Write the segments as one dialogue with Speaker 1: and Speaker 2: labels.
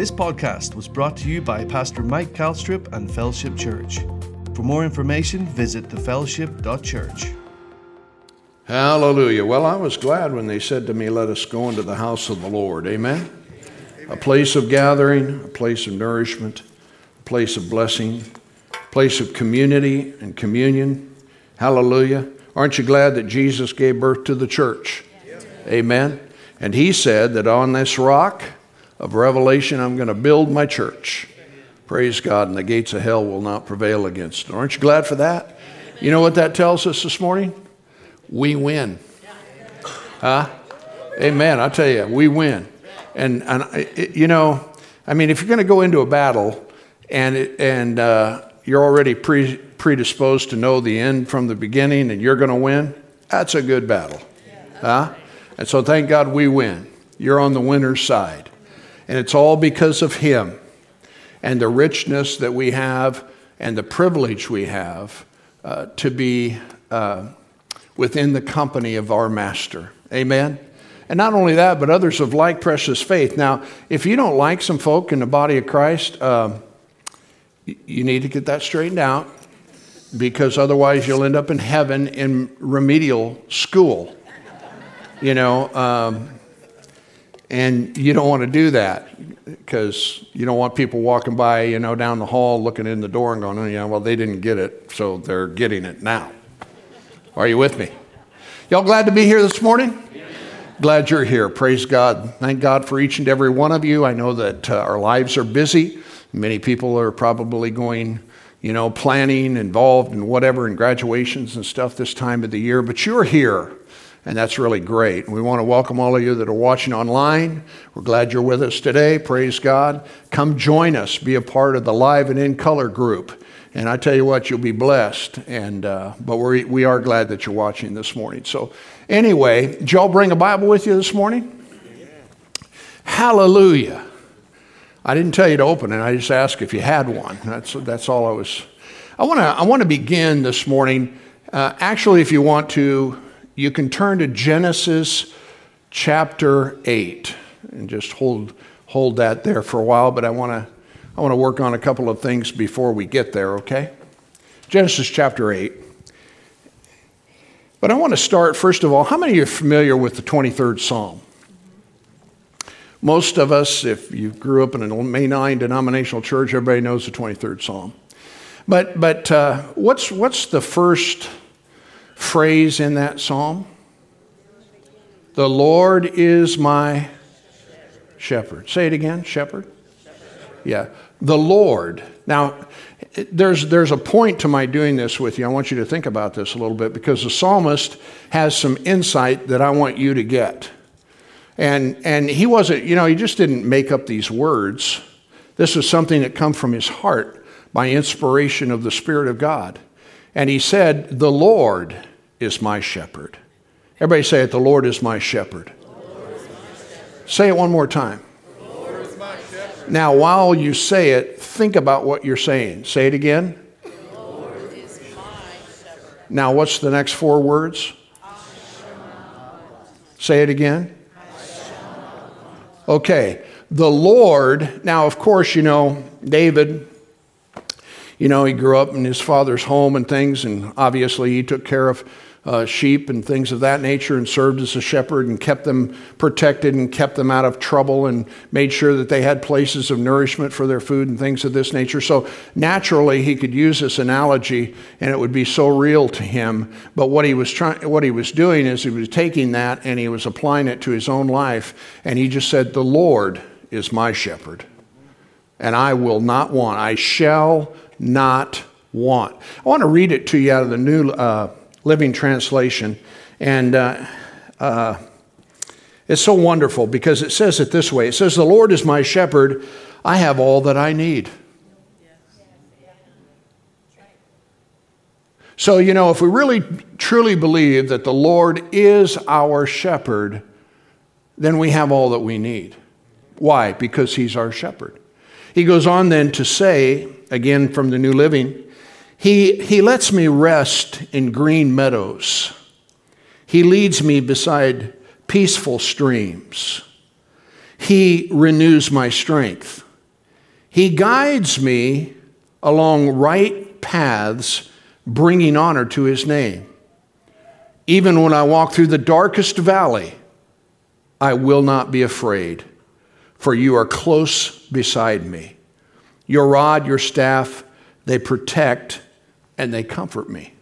Speaker 1: This podcast was brought to you by Pastor Mike Calstrip and Fellowship Church. For more information, visit thefellowship.church.
Speaker 2: Hallelujah. Well, I was glad when they said to me, Let us go into the house of the Lord. Amen. A place of gathering, a place of nourishment, a place of blessing, a place of community and communion. Hallelujah. Aren't you glad that Jesus gave birth to the church? Amen. And he said that on this rock of revelation, I'm going to build my church. Praise God, and the gates of hell will not prevail against it. Aren't you glad for that? You know what that tells us this morning? We win. Huh? Amen. I tell you, we win. And, and it, you know, I mean, if you're going to go into a battle and, it, and uh, you're already pre, predisposed to know the end from the beginning and you're going to win, that's a good battle. Huh? And so thank God we win. You're on the winner's side. And it's all because of Him and the richness that we have and the privilege we have uh, to be uh, within the company of our Master. Amen? And not only that, but others of like precious faith. Now, if you don't like some folk in the body of Christ, um, you need to get that straightened out because otherwise you'll end up in heaven in remedial school. You know, um, and you don't want to do that because you don't want people walking by, you know, down the hall looking in the door and going, oh, yeah, well, they didn't get it, so they're getting it now. Are you with me? Y'all glad to be here this morning? Glad you're here. Praise God. Thank God for each and every one of you. I know that uh, our lives are busy. Many people are probably going, you know, planning, involved in whatever, in graduations and stuff this time of the year, but you're here. And that's really great. We want to welcome all of you that are watching online. We're glad you're with us today. Praise God. Come join us. Be a part of the Live and In Color group. And I tell you what, you'll be blessed. And uh, but we we are glad that you're watching this morning. So Anyway, did y'all bring a Bible with you this morning? Hallelujah. I didn't tell you to open it. I just asked if you had one. That's, that's all I was. I want to I wanna begin this morning. Uh, actually, if you want to, you can turn to Genesis chapter 8 and just hold, hold that there for a while. But I want to I want to work on a couple of things before we get there, okay? Genesis chapter 8. But I want to start, first of all, how many of you are familiar with the 23rd Psalm? Most of us, if you grew up in a mainline denominational church, everybody knows the 23rd Psalm. But, but uh, what's, what's the first phrase in that psalm? The Lord is my shepherd. Say it again, shepherd. Yeah, the Lord. Now, there's, there's a point to my doing this with you. I want you to think about this a little bit because the psalmist has some insight that I want you to get. And, and he wasn't, you know, he just didn't make up these words. This was something that come from his heart by inspiration of the Spirit of God. And he said, The Lord is my shepherd. Everybody say it, the Lord is my shepherd. Is my shepherd. Say it one more time. Now, while you say it, think about what you're saying. Say it again. Now, what's the next four words? Say it again. Okay. The Lord, now, of course, you know, David, you know, he grew up in his father's home and things, and obviously he took care of uh, sheep and things of that nature and served as a shepherd and kept them protected and kept them out of trouble and made sure that they had places of nourishment for their food and things of this nature. So naturally, he could use this analogy and it would be so real to him. But what he was trying, what he was doing is he was taking that and he was applying it to his own life. And he just said, The Lord is my shepherd, and I will not want. I shall not want. I want to read it to you out of the new. Uh, Living Translation. And uh, uh, it's so wonderful because it says it this way it says, The Lord is my shepherd, I have all that I need. So, you know, if we really truly believe that the Lord is our shepherd, then we have all that we need. Why? Because he's our shepherd. He goes on then to say, again from the New Living, he, he lets me rest in green meadows. He leads me beside peaceful streams. He renews my strength. He guides me along right paths, bringing honor to his name. Even when I walk through the darkest valley, I will not be afraid, for you are close beside me. Your rod, your staff, they protect and they comfort me.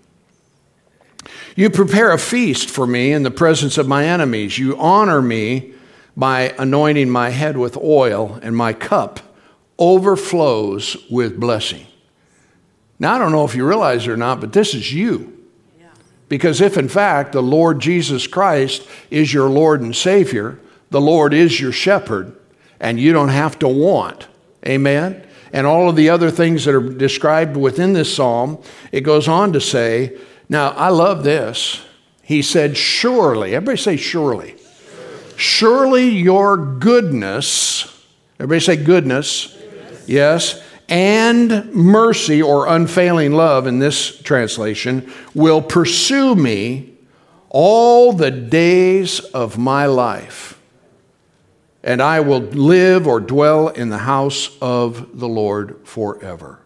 Speaker 2: You prepare a feast for me in the presence of my enemies. You honor me by anointing my head with oil, and my cup overflows with blessing. Now, I don't know if you realize it or not, but this is you. Because if in fact the Lord Jesus Christ is your Lord and Savior, the Lord is your shepherd, and you don't have to want. Amen? And all of the other things that are described within this psalm, it goes on to say, now I love this. He said, Surely, everybody say, Surely. Surely your goodness, everybody say, Goodness, goodness. yes, and mercy or unfailing love in this translation will pursue me all the days of my life. And I will live or dwell in the house of the Lord forever.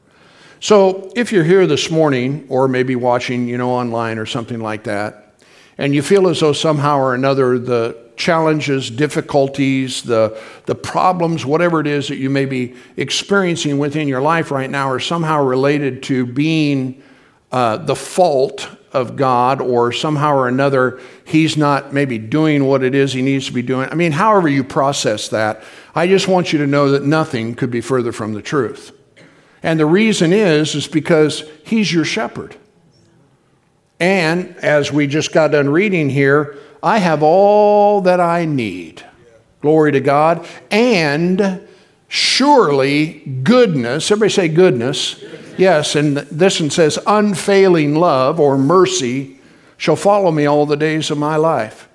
Speaker 2: So, if you're here this morning, or maybe watching, you know, online or something like that, and you feel as though somehow or another the challenges, difficulties, the, the problems, whatever it is that you may be experiencing within your life right now are somehow related to being uh, the fault of God or somehow or another he's not maybe doing what it is he needs to be doing. I mean, however you process that, I just want you to know that nothing could be further from the truth. And the reason is is because he's your shepherd. And as we just got done reading here, I have all that I need. Glory to God. And surely goodness, everybody say goodness. Yes, and this one says unfailing love or mercy shall follow me all the days of my life.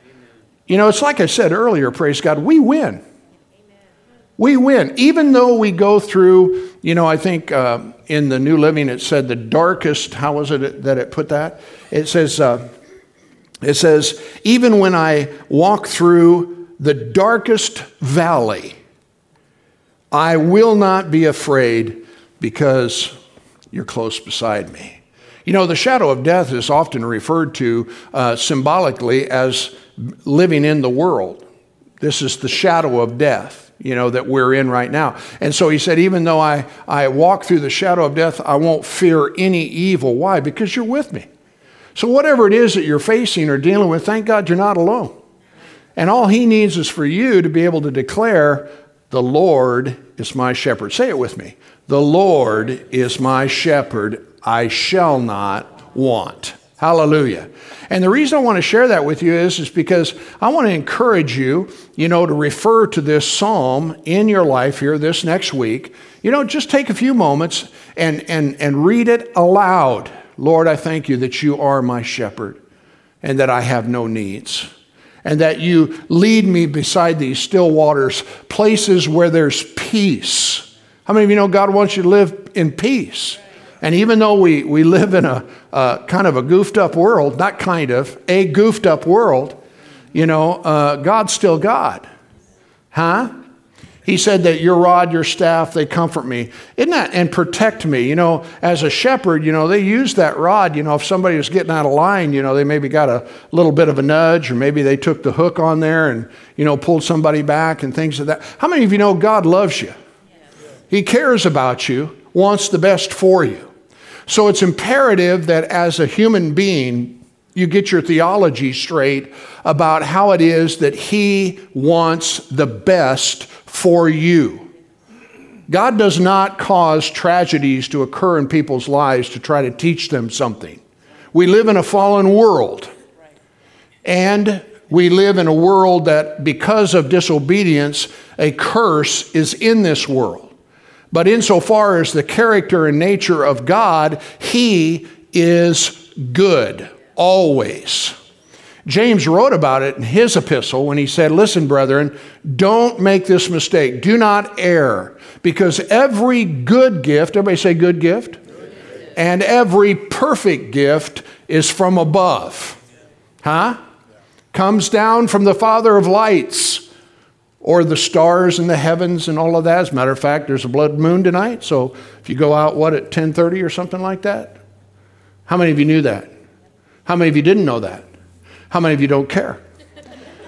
Speaker 2: You know, it's like I said earlier, praise God, we win. We win. Even though we go through, you know, I think uh, in the New Living it said the darkest, how was it that it put that? It says, uh, it says, even when I walk through the darkest valley, I will not be afraid because you're close beside me. You know, the shadow of death is often referred to uh, symbolically as living in the world. This is the shadow of death, you know, that we're in right now. And so he said, even though I, I walk through the shadow of death, I won't fear any evil. Why? Because you're with me. So, whatever it is that you're facing or dealing with, thank God you're not alone. And all He needs is for you to be able to declare, The Lord is my shepherd. Say it with me. The Lord is my shepherd. I shall not want. Hallelujah. And the reason I want to share that with you is, is because I want to encourage you, you know, to refer to this psalm in your life here this next week. You know, just take a few moments and, and, and read it aloud. Lord, I thank you that you are my shepherd and that I have no needs. And that you lead me beside these still waters, places where there's peace. How many of you know God wants you to live in peace? And even though we, we live in a kind of a goofed up world, not kind of, a goofed up world, you know, uh, God's still God. Huh? He said that your rod, your staff, they comfort me. Isn't that? And protect me. You know, as a shepherd, you know, they use that rod. You know, if somebody was getting out of line, you know, they maybe got a little bit of a nudge, or maybe they took the hook on there and, you know, pulled somebody back and things like that. How many of you know God loves you? He cares about you, wants the best for you. So it's imperative that as a human being, you get your theology straight about how it is that He wants the best for you. God does not cause tragedies to occur in people's lives to try to teach them something. We live in a fallen world. And we live in a world that, because of disobedience, a curse is in this world. But insofar as the character and nature of God, He is good, always. James wrote about it in his epistle when he said, Listen, brethren, don't make this mistake. Do not err, because every good gift, everybody say good gift, and every perfect gift is from above. Huh? Comes down from the Father of lights or the stars in the heavens and all of that. As a matter of fact, there's a blood moon tonight, so if you go out, what, at 10:30 or something like that? How many of you knew that? How many of you didn't know that? How many of you don't care?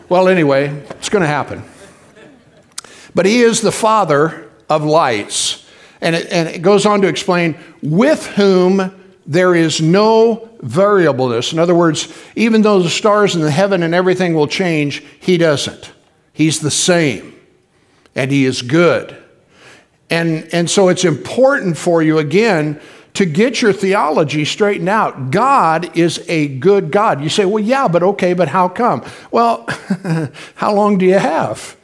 Speaker 2: Well, anyway, it's going to happen. But he is the father of lights. And it, and it goes on to explain, with whom there is no variableness. In other words, even though the stars in the heaven and everything will change, he doesn't. He's the same. And he is good. And, and so it's important for you, again, to get your theology straightened out. God is a good God. You say, well, yeah, but okay, but how come? Well, how long do you have?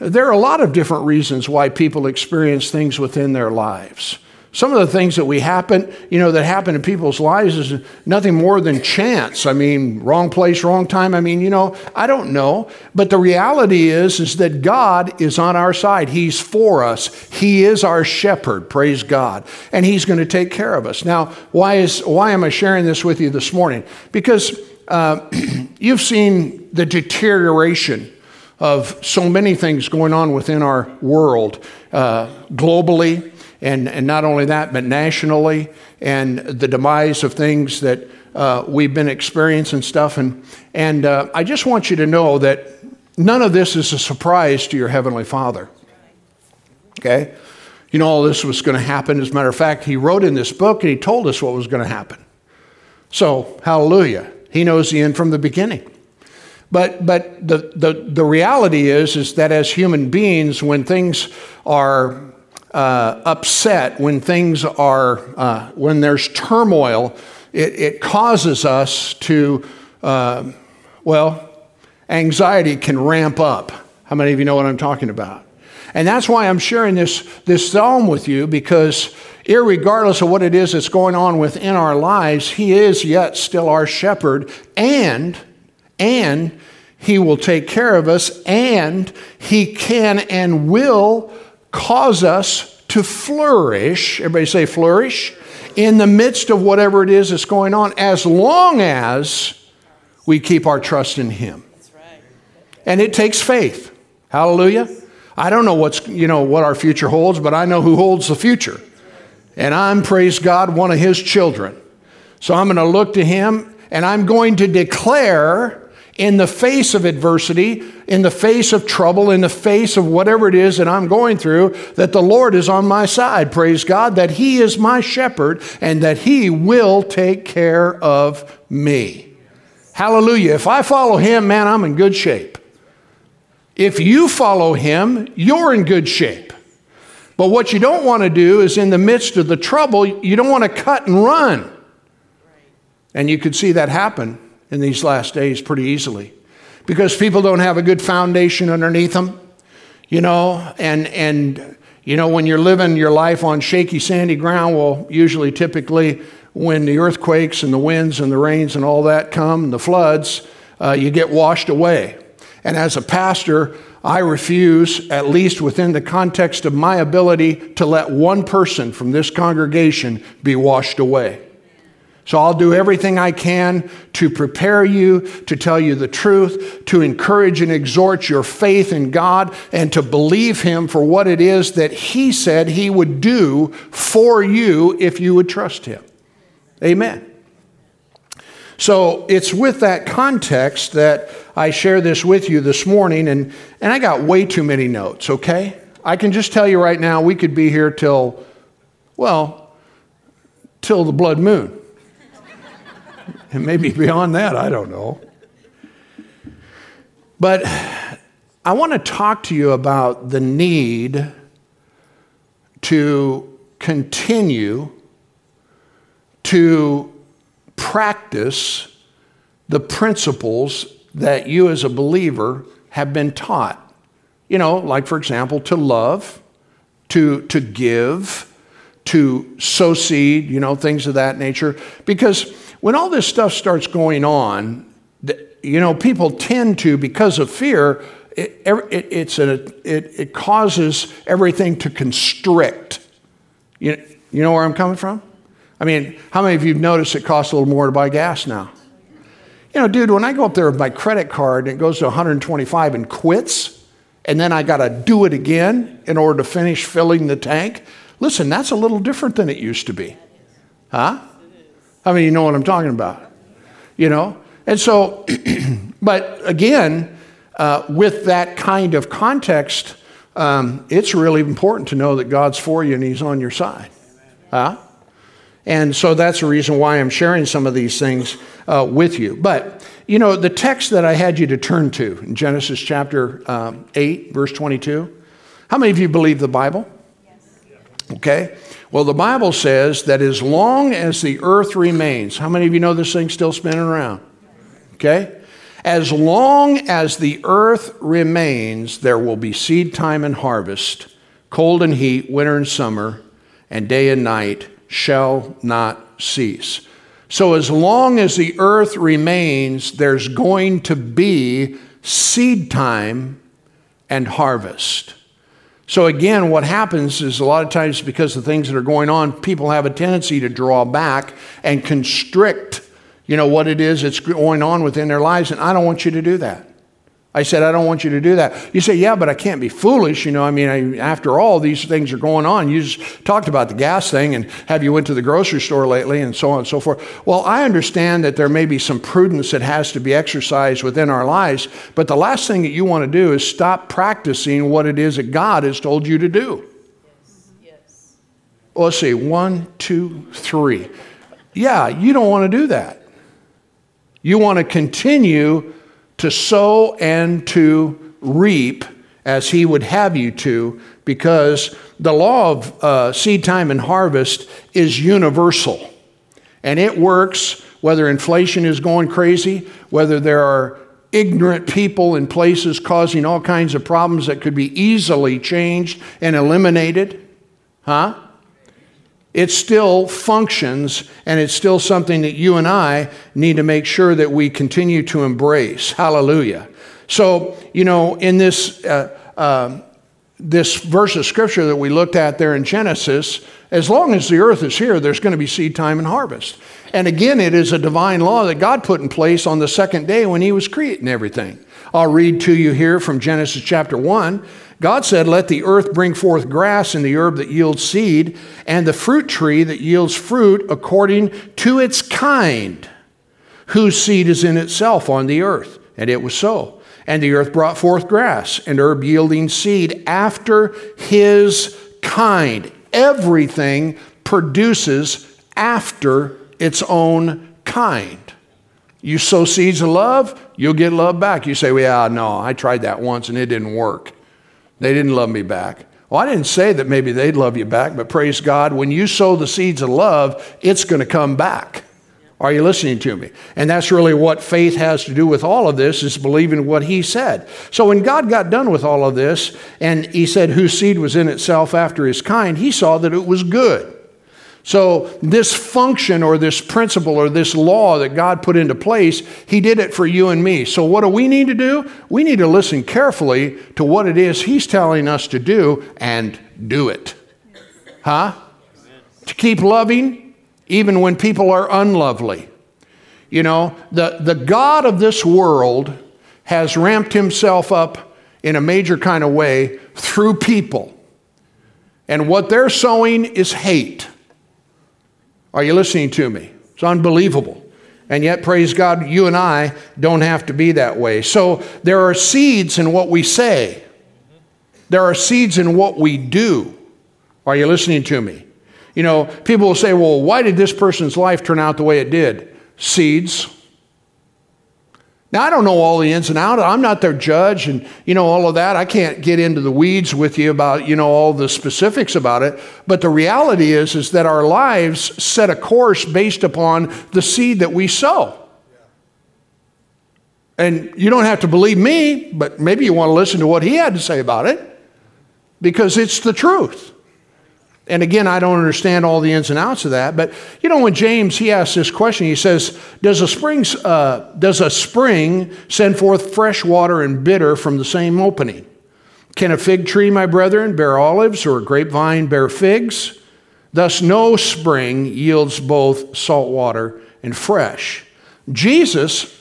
Speaker 2: There are a lot of different reasons why people experience things within their lives. Some of the things that we happen, you know, that happen in people's lives is nothing more than chance. I mean, wrong place, wrong time. I mean, you know, I don't know. But the reality is, is that God is on our side. He's for us. He is our shepherd, praise God. And He's going to take care of us. Now, why is why am I sharing this with you this morning? Because uh, you've seen the deterioration of so many things going on within our world uh, globally and, and not only that, but nationally, and the demise of things that uh, we've been experiencing stuff. And, and uh, I just want you to know that none of this is a surprise to your Heavenly Father. Okay? You know, all this was going to happen. As a matter of fact, He wrote in this book and He told us what was going to happen. So, hallelujah. He knows the end from the beginning. But, but the, the, the reality is, is that as human beings, when things are uh, upset, when things are, uh, when there's turmoil, it, it causes us to, uh, well, anxiety can ramp up. How many of you know what I'm talking about? And that's why I'm sharing this, this psalm with you because, regardless of what it is that's going on within our lives, He is yet still our shepherd, and, and He will take care of us, and He can and will cause us to flourish. Everybody say flourish in the midst of whatever it is that's going on, as long as we keep our trust in Him. And it takes faith. Hallelujah. I don't know what's you know what our future holds, but I know who holds the future. And I'm praise God one of his children. So I'm going to look to him and I'm going to declare in the face of adversity, in the face of trouble, in the face of whatever it is that I'm going through, that the Lord is on my side. Praise God, that He is my shepherd and that He will take care of me. Hallelujah. If I follow Him, man, I'm in good shape. If you follow Him, you're in good shape. But what you don't want to do is in the midst of the trouble, you don't want to cut and run. And you could see that happen in these last days pretty easily because people don't have a good foundation underneath them, you know, and, and, you know, when you're living your life on shaky, sandy ground, well, usually, typically, when the earthquakes and the winds and the rains and all that come, and the floods, uh, you get washed away. And as a pastor, I refuse, at least within the context of my ability, to let one person from this congregation be washed away. So I'll do everything I can to prepare you, to tell you the truth, to encourage and exhort your faith in God, and to believe Him for what it is that He said He would do for you if you would trust Him. Amen. So it's with that context that I share this with you this morning, and, and I got way too many notes, okay? I can just tell you right now, we could be here till, well, till the blood moon and maybe beyond that, I don't know. But I want to talk to you about the need to continue to practice the principles that you as a believer have been taught. You know, like for example, to love, to, to give, to sow seed, you know, things of that nature. Because when all this stuff starts going on, you know, people tend to, because of fear, it, it, it's a, it, it causes everything to constrict. You, you know where I'm coming from? I mean, how many of you have noticed it costs a little more to buy gas now? You know, dude, when I go up there with my credit card and it goes to 125 and quits, and then I got to do it again in order to finish filling the tank. Listen, that's a little different than it used to be. Huh? I mean, you know what I'm talking about. You know? And so, but again, uh, with that kind of context, um, it's really important to know that God's for you and He's on your side. Huh? And so that's the reason why I'm sharing some of these things uh, with you. But, you know, the text that I had you to turn to in Genesis chapter um, 8, verse 22, how many of you believe the Bible? Okay. Well, the Bible says that as long as the earth remains, how many of you know this thing's still spinning around? Okay. As long as the earth remains, there will be seed time and harvest, cold and heat, winter and summer, and day and night shall not cease. So, as long as the earth remains, there's going to be seed time and harvest. So, again, what happens is a lot of times because of things that are going on, people have a tendency to draw back and constrict, you know, what it is that's going on within their lives. And I don't want you to do that. I said, I don't want you to do that. You say, yeah, but I can't be foolish. You know, I mean, I, after all, these things are going on. You just talked about the gas thing and have you went to the grocery store lately and so on and so forth. Well, I understand that there may be some prudence that has to be exercised within our lives, but the last thing that you want to do is stop practicing what it is that God has told you to do. Yes. yes. Well, let's see, one, two, three. Yeah, you don't want to do that. You want to continue to sow and to reap as he would have you to, because the law of uh, seed time and harvest is universal. And it works whether inflation is going crazy, whether there are ignorant people in places causing all kinds of problems that could be easily changed and eliminated. Huh? It still functions and it's still something that you and I need to make sure that we continue to embrace. Hallelujah. So, you know, in this, uh, uh, this verse of scripture that we looked at there in Genesis, as long as the earth is here, there's going to be seed time and harvest. And again, it is a divine law that God put in place on the second day when He was creating everything. I'll read to you here from Genesis chapter 1. God said, Let the earth bring forth grass and the herb that yields seed, and the fruit tree that yields fruit according to its kind, whose seed is in itself on the earth. And it was so. And the earth brought forth grass and herb yielding seed after his kind. Everything produces after its own kind. You sow seeds of love, you'll get love back. You say, well, yeah, no, I tried that once and it didn't work. They didn't love me back. Well, I didn't say that maybe they'd love you back, but praise God, when you sow the seeds of love, it's going to come back. Are you listening to me? And that's really what faith has to do with all of this is believing what he said. So when God got done with all of this and he said whose seed was in itself after his kind, he saw that it was good. So, this function or this principle or this law that God put into place, He did it for you and me. So, what do we need to do? We need to listen carefully to what it is He's telling us to do and do it. Huh? To keep loving even when people are unlovely. You know, the, the God of this world has ramped Himself up in a major kind of way through people. And what they're sowing is hate. Are you listening to me? It's unbelievable. And yet, praise God, you and I don't have to be that way. So there are seeds in what we say, there are seeds in what we do. Are you listening to me? You know, people will say, well, why did this person's life turn out the way it did? Seeds. Now, I don't know all the ins and outs. I'm not their judge and, you know, all of that. I can't get into the weeds with you about, you know, all the specifics about it. But the reality is, is that our lives set a course based upon the seed that we sow. And you don't have to believe me, but maybe you want to listen to what he had to say about it because it's the truth. And again, I don't understand all the ins and outs of that. But you know, when James he asks this question, he says, "Does a spring uh, does a spring send forth fresh water and bitter from the same opening? Can a fig tree, my brethren, bear olives, or a grapevine bear figs? Thus, no spring yields both salt water and fresh." Jesus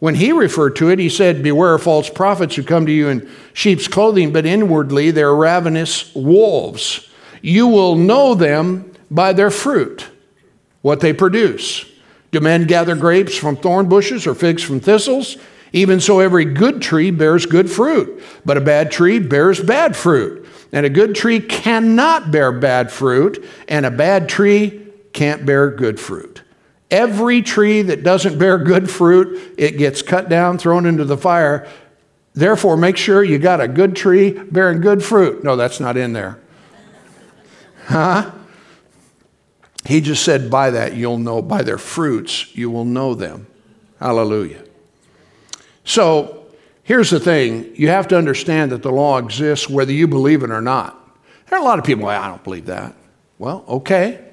Speaker 2: When he referred to it, he said, Beware false prophets who come to you in sheep's clothing, but inwardly they're ravenous wolves. You will know them by their fruit, what they produce. Do men gather grapes from thorn bushes or figs from thistles? Even so, every good tree bears good fruit, but a bad tree bears bad fruit. And a good tree cannot bear bad fruit, and a bad tree can't bear good fruit. Every tree that doesn't bear good fruit, it gets cut down, thrown into the fire. Therefore, make sure you got a good tree bearing good fruit. No, that's not in there. Huh? He just said, by that you'll know, by their fruits you will know them. Hallelujah. So here's the thing you have to understand that the law exists whether you believe it or not. There are a lot of people, I don't believe that. Well, okay.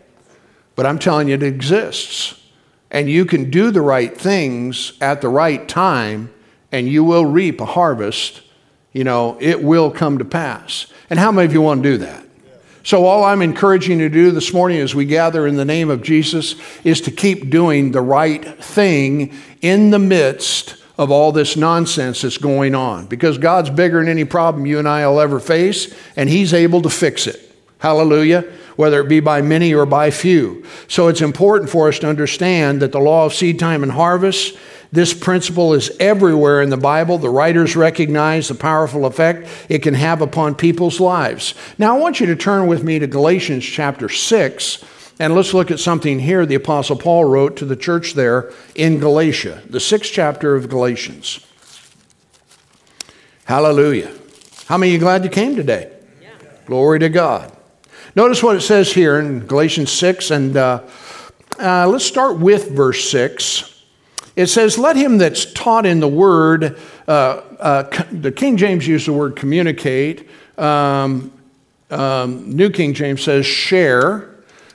Speaker 2: But I'm telling you, it exists. And you can do the right things at the right time, and you will reap a harvest. You know, it will come to pass. And how many of you want to do that? So, all I'm encouraging you to do this morning as we gather in the name of Jesus is to keep doing the right thing in the midst of all this nonsense that's going on. Because God's bigger than any problem you and I will ever face, and He's able to fix it. Hallelujah. Whether it be by many or by few. So, it's important for us to understand that the law of seed time and harvest this principle is everywhere in the Bible. The writers recognize the powerful effect it can have upon people's lives. Now, I want you to turn with me to Galatians chapter 6, and let's look at something here the Apostle Paul wrote to the church there in Galatia, the sixth chapter of Galatians. Hallelujah. How many of you glad you came today? Yeah. Glory to God. Notice what it says here in Galatians 6, and uh, uh, let's start with verse 6. It says, Let him that's taught in the word, uh, uh, the King James used the word communicate. Um, um, New King James says share.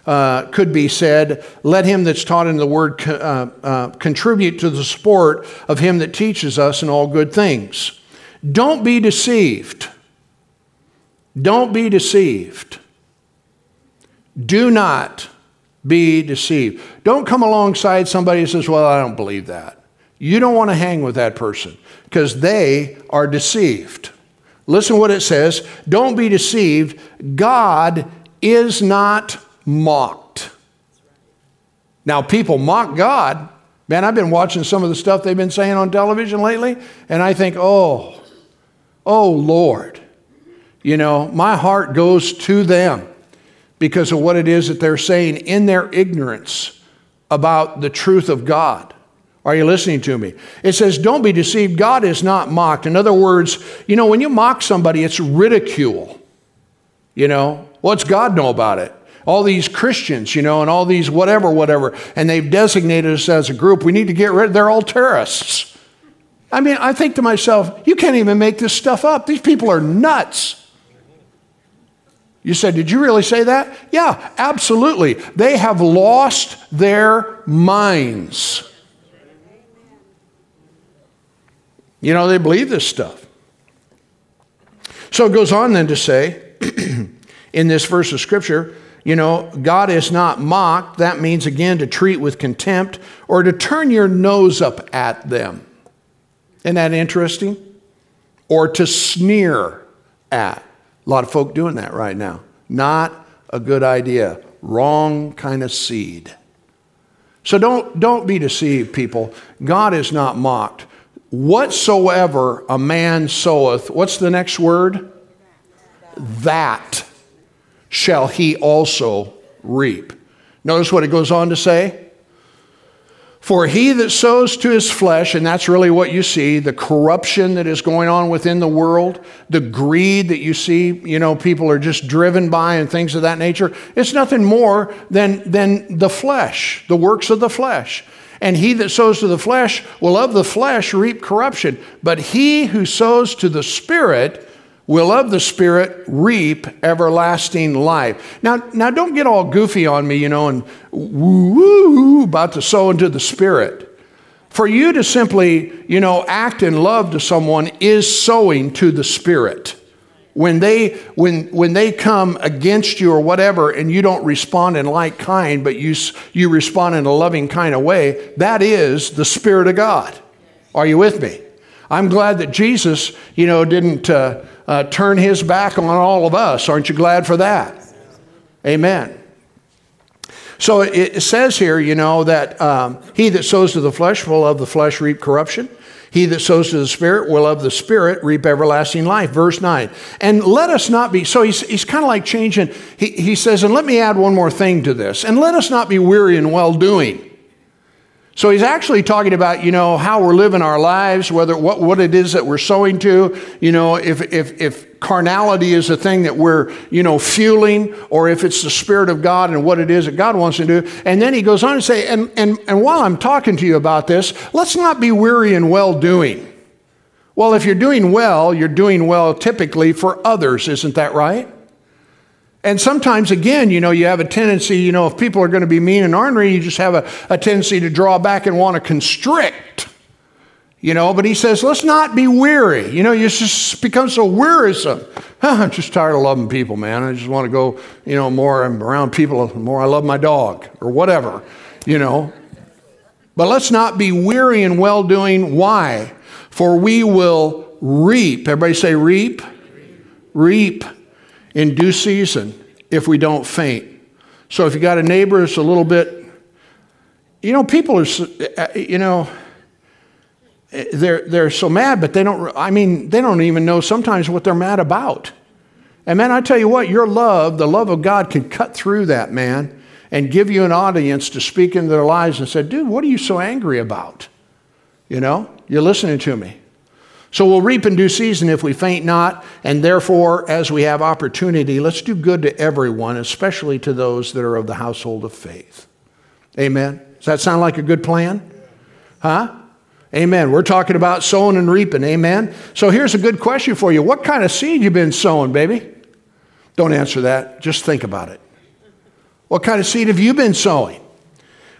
Speaker 2: Uh, could be said, let him that's taught in the word co- uh, uh, contribute to the support of him that teaches us in all good things. Don't be deceived. Don't be deceived. Do not be deceived. Don't come alongside somebody who says, Well, I don't believe that. You don't want to hang with that person because they are deceived. Listen what it says. Don't be deceived. God is not mocked. Now, people mock God. Man, I've been watching some of the stuff they've been saying on television lately, and I think, oh, oh, Lord. You know, my heart goes to them because of what it is that they're saying in their ignorance about the truth of God. Are you listening to me? It says, Don't be deceived. God is not mocked. In other words, you know, when you mock somebody, it's ridicule. You know, what's God know about it? All these Christians, you know, and all these whatever, whatever, and they've designated us as a group. We need to get rid, of, they're all terrorists. I mean, I think to myself, you can't even make this stuff up. These people are nuts. You said, Did you really say that? Yeah, absolutely. They have lost their minds. You know, they believe this stuff. So it goes on then to say, in this verse of Scripture, you know, God is not mocked. That means, again, to treat with contempt or to turn your nose up at them. Isn't that interesting? Or to sneer at. A lot of folk doing that right now. Not a good idea. Wrong kind of seed. So don't, don't be deceived, people. God is not mocked. Whatsoever a man soweth, what's the next word? That shall he also reap. Notice what it goes on to say. For he that sows to his flesh, and that's really what you see, the corruption that is going on within the world, the greed that you see, you know, people are just driven by and things of that nature, it's nothing more than, than the flesh, the works of the flesh. And he that sows to the flesh will of the flesh reap corruption. But he who sows to the Spirit will of the Spirit reap everlasting life. Now, now don't get all goofy on me, you know, and woo woo about to sow into the Spirit. For you to simply, you know, act in love to someone is sowing to the Spirit. When they, when, when they come against you or whatever and you don't respond in like kind, but you, you respond in a loving kind of way, that is the Spirit of God. Are you with me? I'm glad that Jesus, you know, didn't uh, uh, turn his back on all of us. Aren't you glad for that? Amen. So it says here, you know, that um, he that sows to the flesh will of the flesh reap corruption. He that sows to the Spirit will of the Spirit reap everlasting life. Verse 9. And let us not be, so he's, he's kind of like changing. He, he says, and let me add one more thing to this. And let us not be weary in well doing. So he's actually talking about, you know, how we're living our lives, whether what, what it is that we're sowing to, you know, if, if, if carnality is the thing that we're, you know, fueling, or if it's the Spirit of God and what it is that God wants to do. And then he goes on to say, and, and, and while I'm talking to you about this, let's not be weary in well doing. Well, if you're doing well, you're doing well typically for others, isn't that right? And sometimes, again, you know, you have a tendency, you know, if people are going to be mean and ornery, you just have a, a tendency to draw back and want to constrict. You know, but he says, let's not be weary. You know, you just become so wearisome. I'm just tired of loving people, man. I just want to go, you know, more I'm around people, the more I love my dog or whatever, you know. But let's not be weary in well doing. Why? For we will reap. Everybody say reap. Reap in due season if we don't faint. So if you got a neighbor that's a little bit, you know, people are, you know, they're, they're so mad, but they don't, I mean, they don't even know sometimes what they're mad about. And man, I tell you what, your love, the love of God can cut through that, man, and give you an audience to speak into their lives and say, dude, what are you so angry about? You know, you're listening to me. So we'll reap in due season if we faint not, and therefore, as we have opportunity, let's do good to everyone, especially to those that are of the household of faith. Amen. Does that sound like a good plan? Huh? Amen. We're talking about sowing and reaping. Amen. So here's a good question for you. What kind of seed you been sowing, baby? Don't answer that. Just think about it. What kind of seed have you been sowing?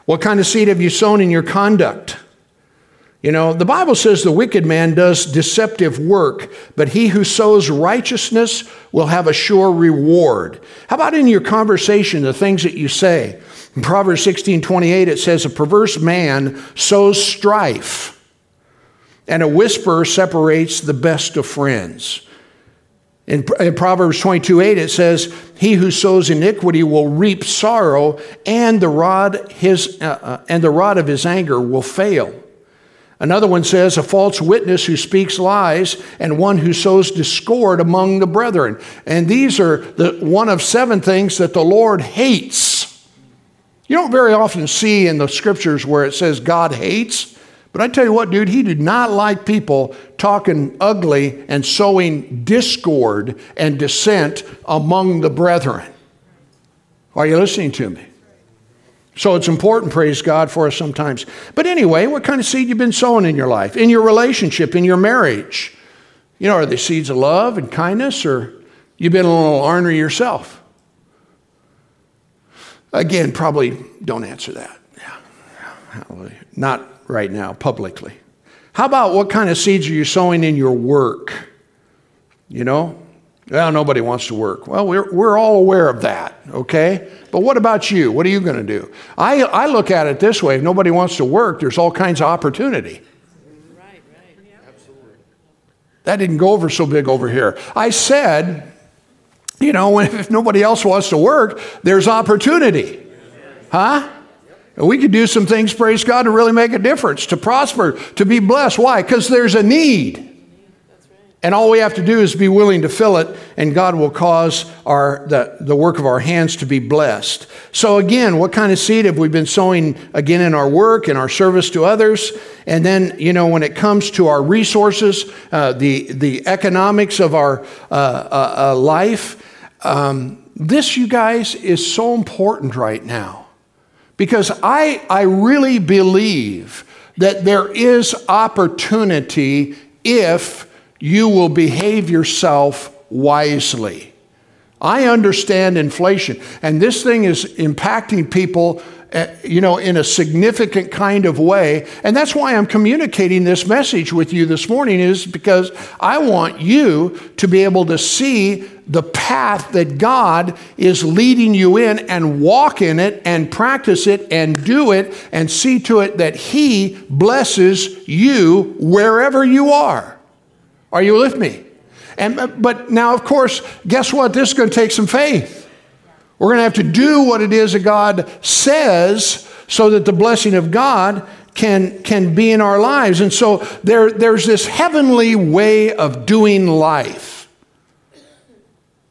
Speaker 2: What kind of seed have you sown in your conduct? You know, the Bible says the wicked man does deceptive work, but he who sows righteousness will have a sure reward. How about in your conversation, the things that you say? In Proverbs 16 28, it says, A perverse man sows strife, and a whisper separates the best of friends. In, Proverbs 22 8, it says, He who sows iniquity will reap sorrow, and the rod, his, uh, uh, and the rod of his anger will fail. Another one says, a false witness who speaks lies and one who sows discord among the brethren. And these are the one of seven things that the Lord hates. You don't very often see in the scriptures where it says God hates. But I tell you what, dude, he did not like people talking ugly and sowing discord and dissent among the brethren. Are you listening to me? So it's important, praise God, for us sometimes. But anyway, what kind of seed you've been sowing in your life, in your relationship, in your marriage? You know, are they seeds of love and kindness, or you've been a little ornery yourself? Again, probably don't answer that. Yeah. Not right now, publicly. How about what kind of seeds are you sowing in your work? You know, well, nobody wants to work. Well, we're, we're all aware of that, okay? But what about you? What are you going to do? I, I look at it this way if nobody wants to work, there's all kinds of opportunity. Right, right. Absolutely. That didn't go over so big over here. I said, you know, if nobody else wants to work, there's opportunity. Huh? We could do some things, praise God, to really make a difference, to prosper, to be blessed. Why? Because there's a need. And all we have to do is be willing to fill it, and God will cause our, the, the work of our hands to be blessed. So, again, what kind of seed have we been sowing again in our work, in our service to others? And then, you know, when it comes to our resources, uh, the, the economics of our uh, uh, uh life, um, this, you guys, is so important right now. Because I, I really believe that there is opportunity if you will behave yourself wisely. I understand inflation, and this thing is impacting people uh, you know, in a significant kind of way. And that's why I'm communicating this message with you this morning, is because I want you to be able to see the path that God is leading you in and walk in it and practice it and do it and see to it that He blesses you wherever you are. Are you with me? And, uh, but now, of course, guess what? This is going to take some faith. We're going to have to do what it is that God says so that the blessing of God can, can be in our lives. And so there, there's this heavenly way of doing life,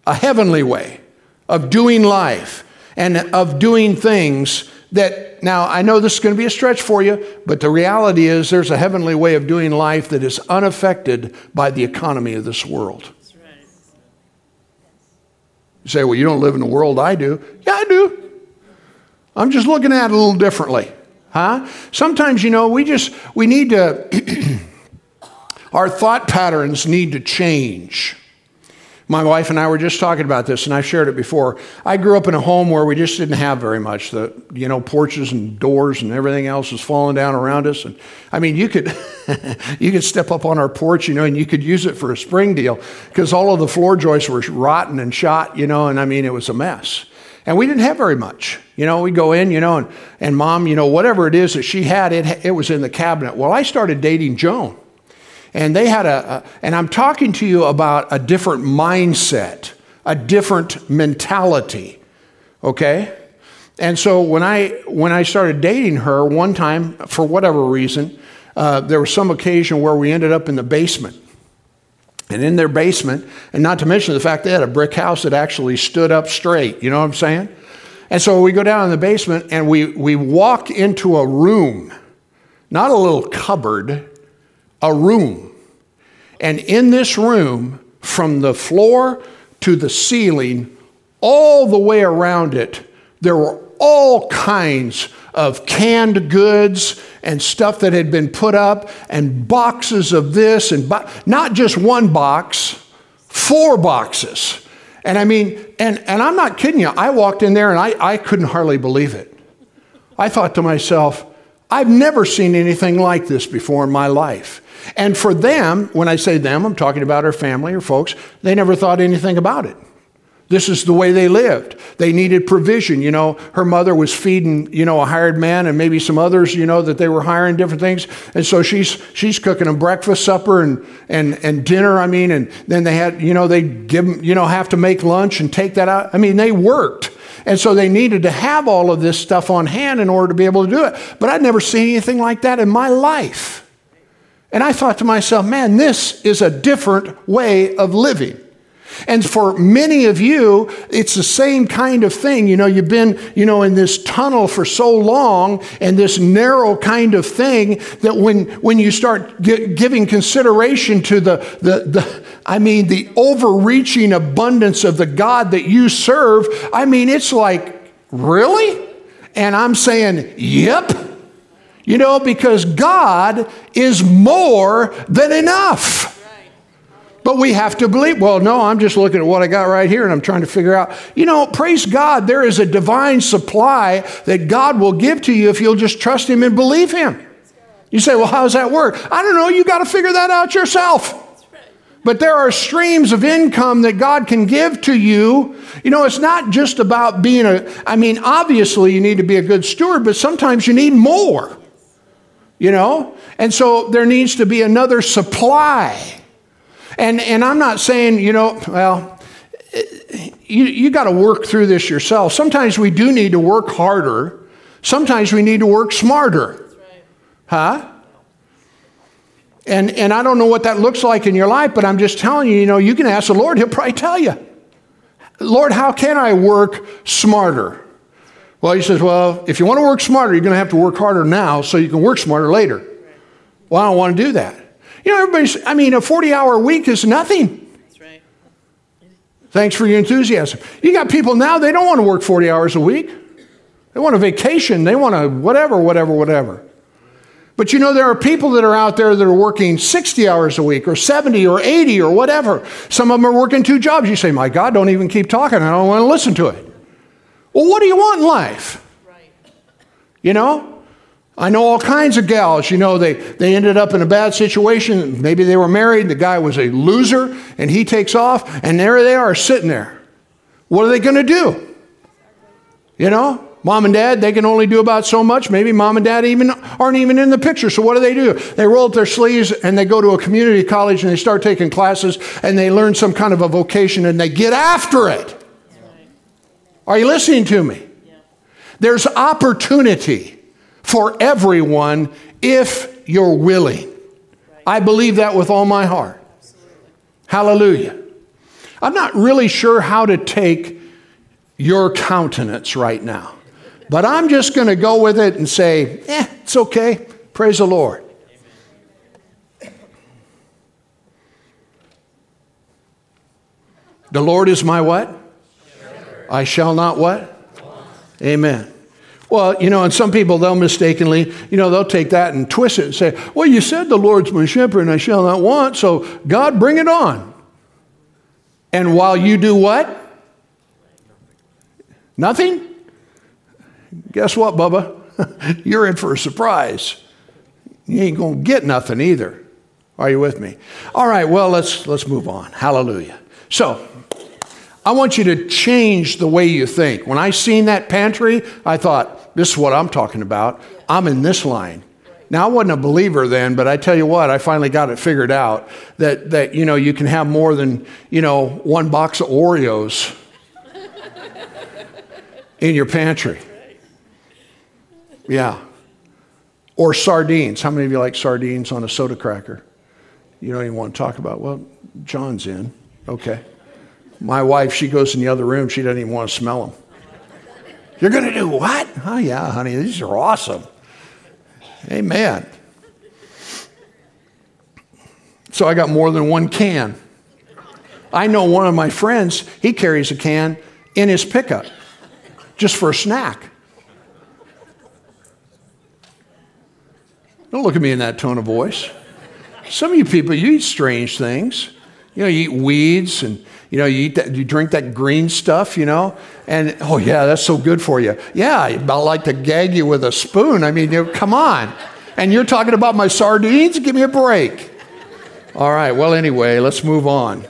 Speaker 2: a heavenly way of doing life and of doing things that, now I know this is going to be a stretch for you, but the reality is there's a heavenly way of doing life that is unaffected by the economy of this world. You say, well, you don't live in the world I do. Yeah, I do. I'm just looking at it a little differently. Huh? Sometimes, you know, we just, we need to, our thought patterns need to change. My wife and I were just talking about this, and I've shared it before. I grew up in a home where we just didn't have very much. The you know porches and doors and everything else was falling down around us. And I mean, you could you could step up on our porch, you know, and you could use it for a spring deal because all of the floor joists were rotten and shot, you know. And I mean, it was a mess. And we didn't have very much. You know, we go in, you know, and, and mom, you know, whatever it is that she had, it, it was in the cabinet. Well, I started dating Joan and they had a, a, and I'm talking to you about a different mindset, a different mentality, okay? And so when I when I started dating her, one time for whatever reason, uh, there was some occasion where we ended up in the basement. And in their basement, and not to mention the fact they had a brick house that actually stood up straight. You know what I'm saying? And so we go down in the basement and we, we walk into a room, not a little cupboard, a room. And in this room, from the floor to the ceiling, all the way around it, there were all kinds of canned goods and stuff that had been put up, and boxes of this, and bo- not just one box, four boxes. And I mean, and, and I'm not kidding you, I walked in there and I, I couldn't hardly believe it. I thought to myself, I've never seen anything like this before in my life. And for them, when I say them, I'm talking about our family or folks, they never thought anything about it. This is the way they lived. They needed provision. You know, her mother was feeding, you know, a hired man and maybe some others, you know, that they were hiring different things. And so she's she's cooking them breakfast, supper, and and and dinner. I mean, and then they had, you know, they give them, you know, have to make lunch and take that out. I mean, they worked. And so they needed to have all of this stuff on hand in order to be able to do it. But I'd never seen anything like that in my life. And I thought to myself, man, this is a different way of living. And for many of you, it's the same kind of thing. You know, you've been, you know, in this tunnel for so long and this narrow kind of thing that when, when you start giving consideration to the, the, the, I mean, the overreaching abundance of the God that you serve, I mean, it's like, really? And I'm saying, yep. You know, because God is more than enough. But we have to believe, well, no, I'm just looking at what I got right here and I'm trying to figure out. You know, praise God, there is a divine supply that God will give to you if you'll just trust Him and believe Him. You say, well, how does that work? I don't know. You got to figure that out yourself. But there are streams of income that God can give to you. You know, it's not just about being a, I mean, obviously you need to be a good steward, but sometimes you need more. You know? And so there needs to be another supply. And, and I'm not saying, you know, well, you, you got to work through this yourself. Sometimes we do need to work harder. Sometimes we need to work smarter. Huh? And, and I don't know what that looks like in your life, but I'm just telling you, you know, you can ask the Lord, He'll probably tell you. Lord, how can I work smarter? Well, He says, well, if you want to work smarter, you're going to have to work harder now so you can work smarter later. Well, I don't want to do that. You know, everybody's, I mean, a 40 hour week is nothing. That's right. Thanks for your enthusiasm. You got people now, they don't want to work 40 hours a week. They want a vacation. They want a whatever, whatever, whatever. But you know, there are people that are out there that are working 60 hours a week or 70 or 80 or whatever. Some of them are working two jobs. You say, My God, don't even keep talking. I don't want to listen to it. Well, what do you want in life? Right. You know? I know all kinds of gals, you know, they, they ended up in a bad situation. Maybe they were married, the guy was a loser, and he takes off, and there they are sitting there. What are they going to do? You know? Mom and dad, they can only do about so much. Maybe mom and dad even aren't even in the picture. So what do they do? They roll up their sleeves and they go to a community college and they start taking classes and they learn some kind of a vocation and they get after it. Are you listening to me? There's opportunity for everyone if you're willing. I believe that with all my heart. Hallelujah. I'm not really sure how to take your countenance right now. But I'm just going to go with it and say, eh, it's okay. Praise the Lord. The Lord is my what? I shall not what? Amen. Well, you know, and some people, they'll mistakenly, you know, they'll take that and twist it and say, well, you said the Lord's my shepherd and I shall not want, so God, bring it on. And while you do what? Nothing? Guess what, Bubba? You're in for a surprise. You ain't going to get nothing either. Are you with me? All right, well, let's, let's move on. Hallelujah. So, I want you to change the way you think. When I seen that pantry, I thought, this is what I'm talking about. I'm in this line. Now I wasn't a believer then, but I tell you what, I finally got it figured out that that you know you can have more than you know one box of Oreos in your pantry. Yeah. Or sardines. How many of you like sardines on a soda cracker? You don't even want to talk about. Well, John's in. Okay. My wife, she goes in the other room. She doesn't even want to smell them. You're going to do what? Oh, yeah, honey, these are awesome. Amen. So I got more than one can. I know one of my friends, he carries a can in his pickup just for a snack. Don't look at me in that tone of voice. Some of you people, you eat strange things. You know, you eat weeds and you know, you eat that, you drink that green stuff, you know, and oh yeah, that's so good for you. Yeah, about like to gag you with a spoon. I mean, you know, come on. And you're talking about my sardines? Give me a break. All right, well, anyway, let's move on.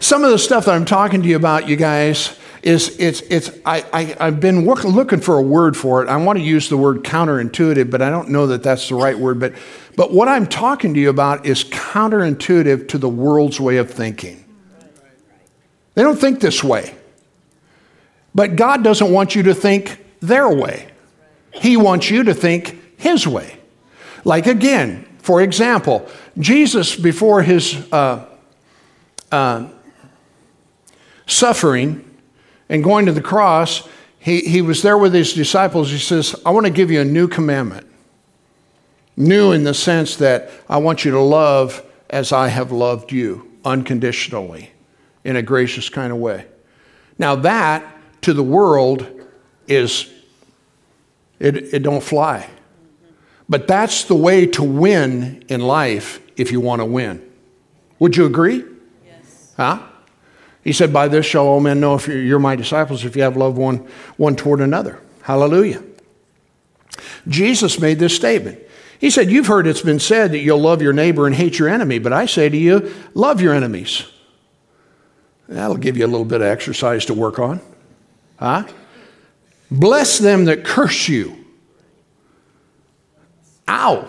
Speaker 2: Some of the stuff that I'm talking to you about, you guys, is it's, it's I, I, I've been work, looking for a word for it. I want to use the word counterintuitive, but I don't know that that's the right word. But, but what I'm talking to you about is counterintuitive to the world's way of thinking. They don't think this way. But God doesn't want you to think their way, He wants you to think His way. Like again, for example, Jesus, before his uh, uh, suffering and going to the cross, he, he was there with his disciples. He says, I want to give you a new commandment. New in the sense that I want you to love as I have loved you unconditionally in a gracious kind of way. Now that to the world is it, it don't fly. But that's the way to win in life if you want to win. Would you agree? Yes. Huh? He said, By this shall all men know if you're my disciples, if you have love one, one toward another. Hallelujah. Jesus made this statement. He said, You've heard it's been said that you'll love your neighbor and hate your enemy, but I say to you, love your enemies. That'll give you a little bit of exercise to work on. Huh? Bless them that curse you. Ow.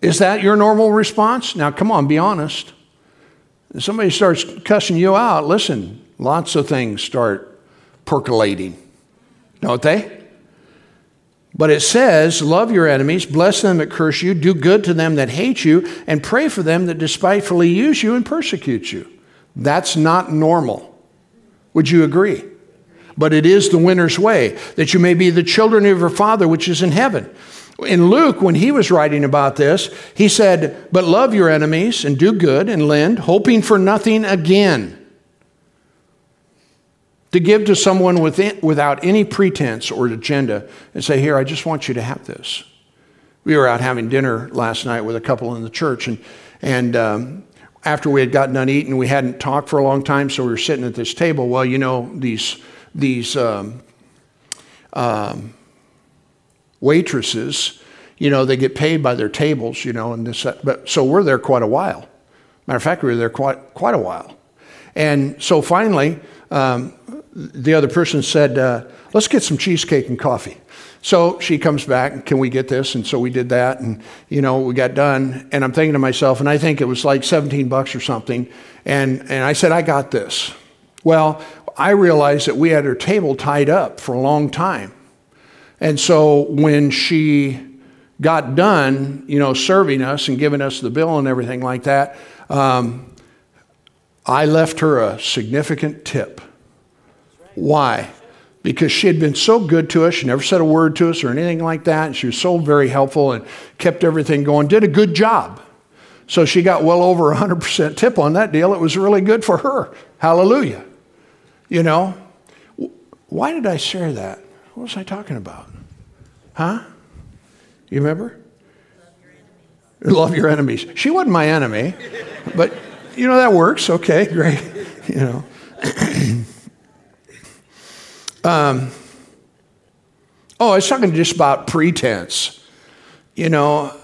Speaker 2: Is that your normal response? Now, come on, be honest. If somebody starts cussing you out, listen, lots of things start percolating, don't they? But it says, Love your enemies, bless them that curse you, do good to them that hate you, and pray for them that despitefully use you and persecute you. That's not normal. Would you agree? But it is the winner's way, that you may be the children of your Father which is in heaven. In Luke, when he was writing about this, he said, But love your enemies and do good and lend, hoping for nothing again. to give to someone within, without any pretense or agenda and say, Here, I just want you to have this. We were out having dinner last night with a couple in the church, and, and um, after we had gotten done eating, we hadn't talked for a long time, so we were sitting at this table. Well, you know, these, these um, um, waitresses, you know, they get paid by their tables, you know, and this, but so we're there quite a while. Matter of fact, we were there quite, quite a while. And so finally, um, the other person said, uh, let's get some cheesecake and coffee. So she comes back, can we get this? And so we did that, and you know, we got done. And I'm thinking to myself, and I think it was like 17 bucks or something. And, and I said, I got this. Well, I realized that we had her table tied up for a long time. And so when she got done, you know, serving us and giving us the bill and everything like that, um, I left her a significant tip. Why? Because she had been so good to us. She never said a word to us or anything like that. And she was so very helpful and kept everything going, did a good job. So she got well over 100% tip on that deal. It was really good for her. Hallelujah. You know, why did I share that? What was I talking about? Huh? You remember? Love your enemies. She wasn't my enemy, but you know that works. Okay, great. You know. um, oh, I was talking just about pretense. You know,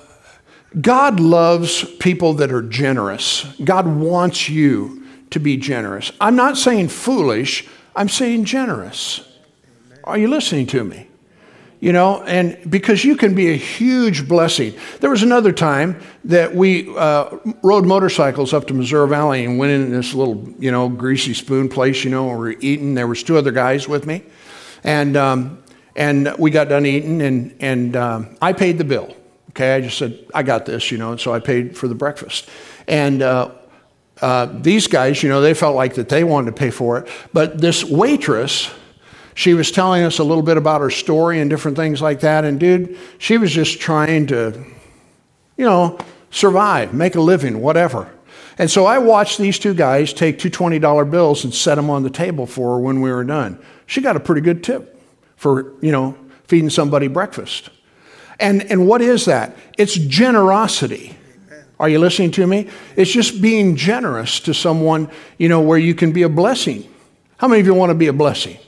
Speaker 2: God loves people that are generous. God wants you to be generous. I'm not saying foolish, I'm saying generous. Are you listening to me? You know, and because you can be a huge blessing. There was another time that we uh, rode motorcycles up to Missouri Valley and went in this little, you know, greasy spoon place, you know, and we were eating. There was two other guys with me, and um, and we got done eating, and and um, I paid the bill. Okay, I just said I got this, you know, and so I paid for the breakfast, and. Uh, uh, these guys, you know, they felt like that they wanted to pay for it, but this waitress she was telling us a little bit about her story and different things like that. And dude, she was just trying to, you know, survive, make a living, whatever. And so I watched these two guys take two $20 bills and set them on the table for her when we were done. She got a pretty good tip for, you know, feeding somebody breakfast. And, and what is that? It's generosity. Are you listening to me? It's just being generous to someone, you know, where you can be a blessing. How many of you want to be a blessing?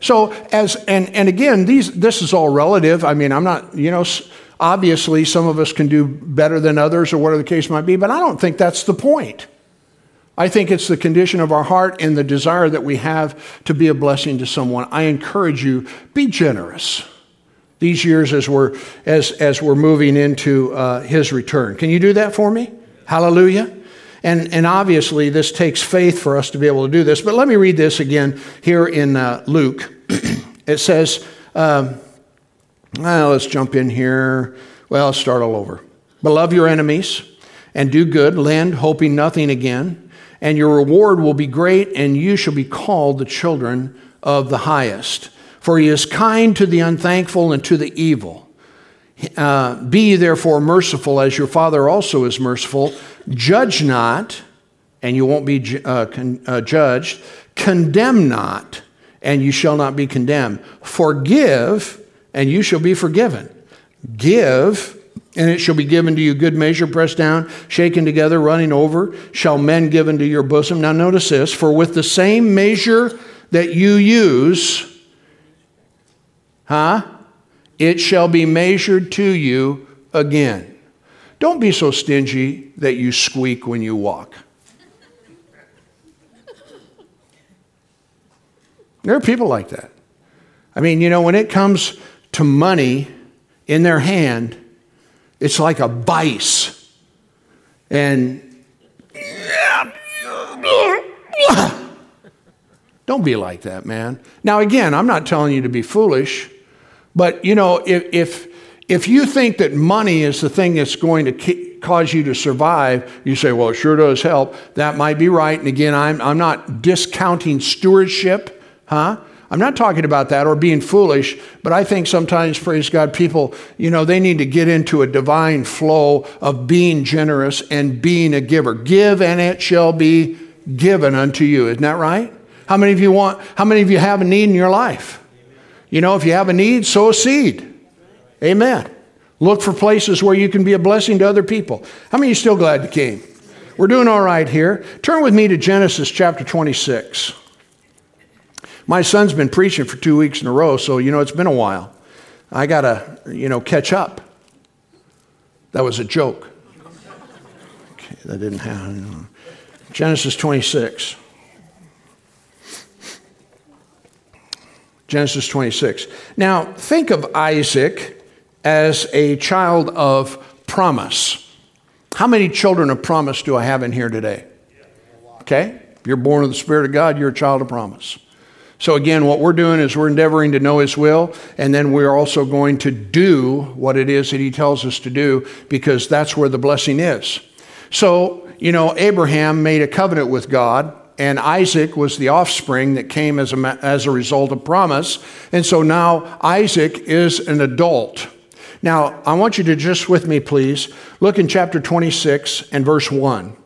Speaker 2: So as and and again, these this is all relative. I mean, I'm not you know. Obviously, some of us can do better than others, or whatever the case might be, but I don't think that's the point. I think it's the condition of our heart and the desire that we have to be a blessing to someone. I encourage you, be generous these years as we're, as, as we're moving into uh, his return. Can you do that for me? Hallelujah. And, and obviously, this takes faith for us to be able to do this. But let me read this again here in uh, Luke. it says, um, well, let's jump in here. Well, let's start all over. But love your enemies and do good, lend, hoping nothing again, and your reward will be great, and you shall be called the children of the highest. For he is kind to the unthankful and to the evil. Uh, be therefore merciful as your Father also is merciful. Judge not, and you won't be uh, con- uh, judged. Condemn not, and you shall not be condemned. Forgive, and you shall be forgiven. Give, and it shall be given to you good measure, pressed down, shaken together, running over, shall men give into your bosom. Now, notice this for with the same measure that you use, huh? It shall be measured to you again. Don't be so stingy that you squeak when you walk. There are people like that. I mean, you know, when it comes to money in their hand, it's like a vice. And don't be like that, man. Now, again, I'm not telling you to be foolish, but you know, if, if if you think that money is the thing that's going to cause you to survive, you say, well, it sure does help. That might be right. And again, I'm, I'm not discounting stewardship, huh? I'm not talking about that or being foolish, but I think sometimes, praise God, people, you know, they need to get into a divine flow of being generous and being a giver. Give and it shall be given unto you. Isn't that right? How many of you want, how many of you have a need in your life? You know, if you have a need, sow a seed. Amen. Look for places where you can be a blessing to other people. How many you still glad you came? We're doing all right here. Turn with me to Genesis chapter 26. My son's been preaching for two weeks in a row, so you know it's been a while. I got to, you know, catch up. That was a joke. Okay, that didn't happen. Genesis 26. Genesis 26. Now, think of Isaac as a child of promise. How many children of promise do I have in here today? Okay? You're born of the Spirit of God, you're a child of promise. So, again, what we're doing is we're endeavoring to know His will, and then we're also going to do what it is that He tells us to do because that's where the blessing is. So, you know, Abraham made a covenant with God, and Isaac was the offspring that came as a, as a result of promise. And so now Isaac is an adult. Now, I want you to just with me, please, look in chapter 26 and verse 1.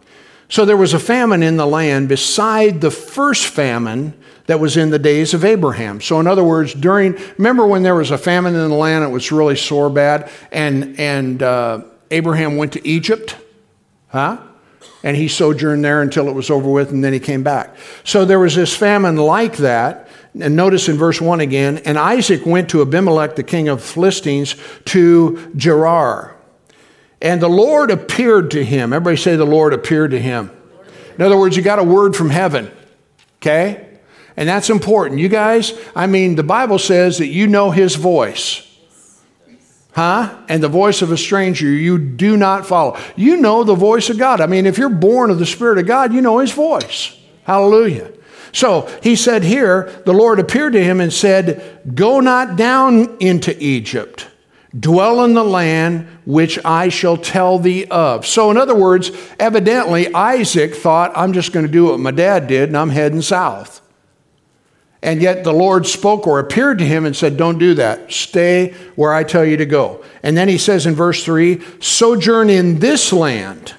Speaker 2: So there was a famine in the land beside the first famine that was in the days of Abraham. So, in other words, during, remember when there was a famine in the land, it was really sore bad, and, and uh, Abraham went to Egypt? Huh? And he sojourned there until it was over with, and then he came back. So, there was this famine like that. And notice in verse 1 again, and Isaac went to Abimelech, the king of Philistines, to Gerar. And the Lord appeared to him. Everybody say the Lord appeared to him. In other words, you got a word from heaven. Okay? And that's important. You guys, I mean, the Bible says that you know his voice. Huh? And the voice of a stranger you do not follow. You know the voice of God. I mean, if you're born of the Spirit of God, you know his voice. Hallelujah. So he said here, the Lord appeared to him and said, Go not down into Egypt. Dwell in the land which I shall tell thee of. So, in other words, evidently Isaac thought, I'm just going to do what my dad did and I'm heading south. And yet the Lord spoke or appeared to him and said, Don't do that. Stay where I tell you to go. And then he says in verse 3 Sojourn in this land,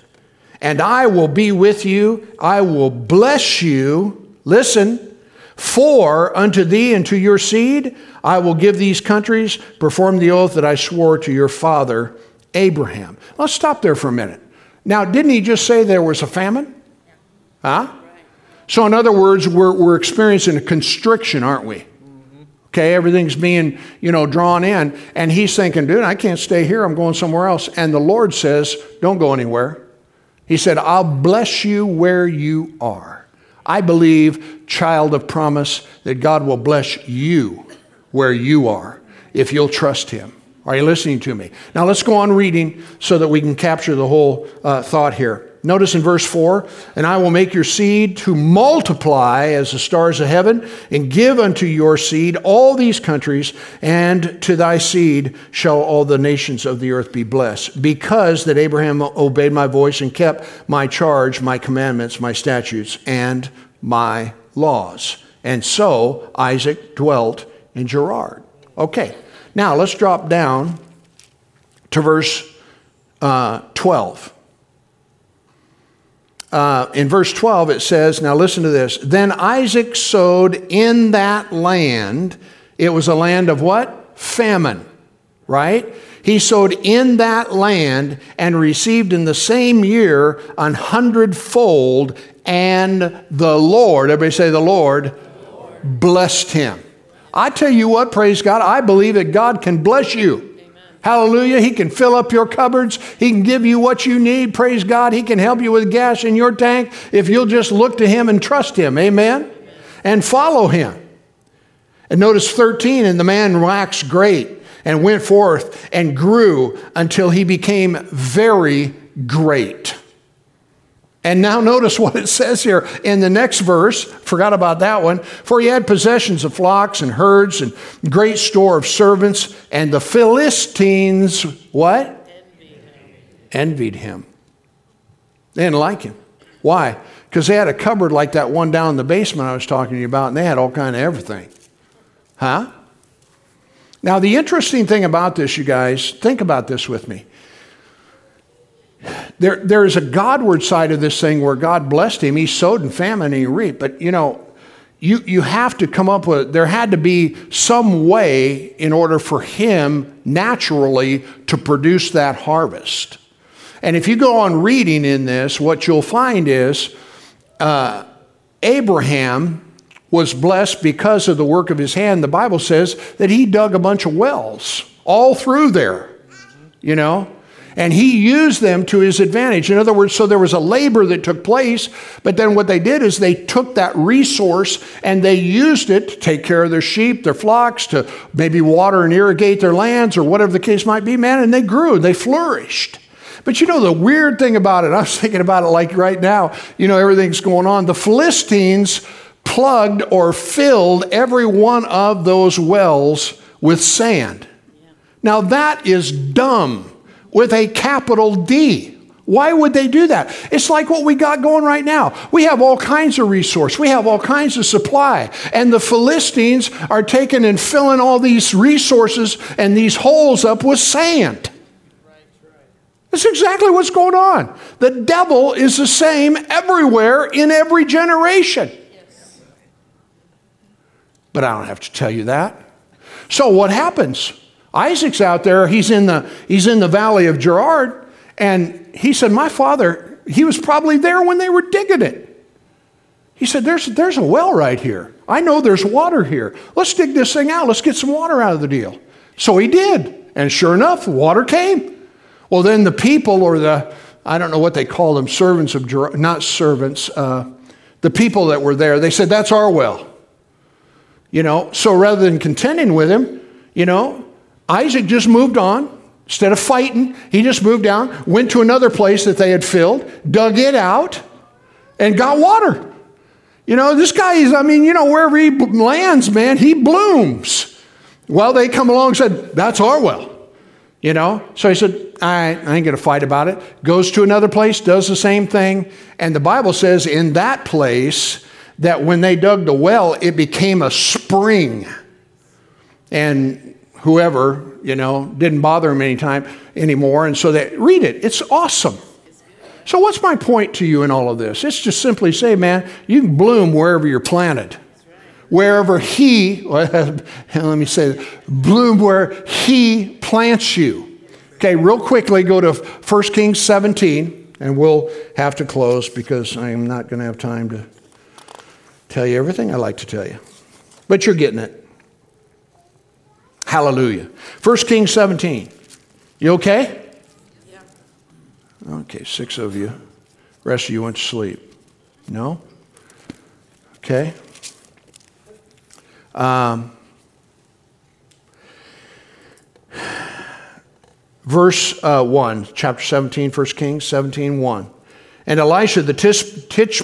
Speaker 2: and I will be with you. I will bless you. Listen, for unto thee and to your seed I will give these countries. Perform the oath that I swore to your father Abraham. Let's stop there for a minute. Now, didn't he just say there was a famine? Huh? So, in other words, we're, we're experiencing a constriction, aren't we? Okay, everything's being, you know, drawn in. And he's thinking, dude, I can't stay here. I'm going somewhere else. And the Lord says, don't go anywhere. He said, I'll bless you where you are. I believe, child of promise, that God will bless you where you are if you'll trust Him. Are you listening to me? Now let's go on reading so that we can capture the whole uh, thought here. Notice in verse 4 And I will make your seed to multiply as the stars of heaven, and give unto your seed all these countries, and to thy seed shall all the nations of the earth be blessed. Because that Abraham obeyed my voice and kept my charge, my commandments, my statutes, and my laws. And so Isaac dwelt in Gerar. Okay, now let's drop down to verse uh, 12 uh, in verse 12, it says, now listen to this. Then Isaac sowed in that land. It was a land of what? Famine, right? He sowed in that land and received in the same year an hundredfold, and the Lord, everybody say the Lord, the Lord. blessed him. I tell you what, praise God, I believe that God can bless you. Hallelujah. He can fill up your cupboards. He can give you what you need. Praise God. He can help you with gas in your tank if you'll just look to Him and trust Him. Amen? And follow Him. And notice 13, and the man waxed great and went forth and grew until he became very great. And now notice what it says here in the next verse. Forgot about that one. For he had possessions of flocks and herds and great store of servants, and the Philistines, what? Envied him. They didn't like him. Why? Because they had a cupboard like that one down in the basement I was talking to you about, and they had all kind of everything. Huh? Now, the interesting thing about this, you guys, think about this with me. There, there is a Godward side of this thing where God blessed him. He sowed in famine and he reaped. But, you know, you, you have to come up with, there had to be some way in order for him naturally to produce that harvest. And if you go on reading in this, what you'll find is uh, Abraham was blessed because of the work of his hand. The Bible says that he dug a bunch of wells all through there, you know. And he used them to his advantage. In other words, so there was a labor that took place, but then what they did is they took that resource and they used it to take care of their sheep, their flocks, to maybe water and irrigate their lands or whatever the case might be, man, and they grew, they flourished. But you know, the weird thing about it, I was thinking about it like right now, you know, everything's going on. The Philistines plugged or filled every one of those wells with sand. Now, that is dumb with a capital D. Why would they do that? It's like what we got going right now. We have all kinds of resource. We have all kinds of supply. And the Philistines are taking and filling all these resources and these holes up with sand. That's exactly what's going on. The devil is the same everywhere in every generation. But I don't have to tell you that. So what happens? Isaac's out there, he's in the, he's in the valley of Gerar, and he said, My father, he was probably there when they were digging it. He said, there's, there's a well right here. I know there's water here. Let's dig this thing out. Let's get some water out of the deal. So he did. And sure enough, water came. Well, then the people, or the, I don't know what they call them, servants of Gerar, not servants, uh, the people that were there, they said, That's our well. You know, so rather than contending with him, you know, Isaac just moved on. Instead of fighting, he just moved down, went to another place that they had filled, dug it out, and got water. You know, this guy is, I mean, you know, wherever he lands, man, he blooms. Well, they come along and said, That's our well. You know? So he said, I, I ain't going to fight about it. Goes to another place, does the same thing. And the Bible says in that place that when they dug the well, it became a spring. And whoever, you know, didn't bother him any time anymore. And so they read it. It's awesome. So what's my point to you in all of this? It's just simply say, man, you can bloom wherever you're planted. Wherever he, let me say, bloom where he plants you. Okay, real quickly, go to 1 Kings 17, and we'll have to close because I'm not going to have time to tell you everything I like to tell you. But you're getting it. Hallelujah. 1 Kings 17. You okay? Yeah. Okay, six of you. rest of you went to sleep. No? Okay. Um, verse uh, 1, chapter 17, 1 Kings 17, 1. And Elisha the Tish, Tish,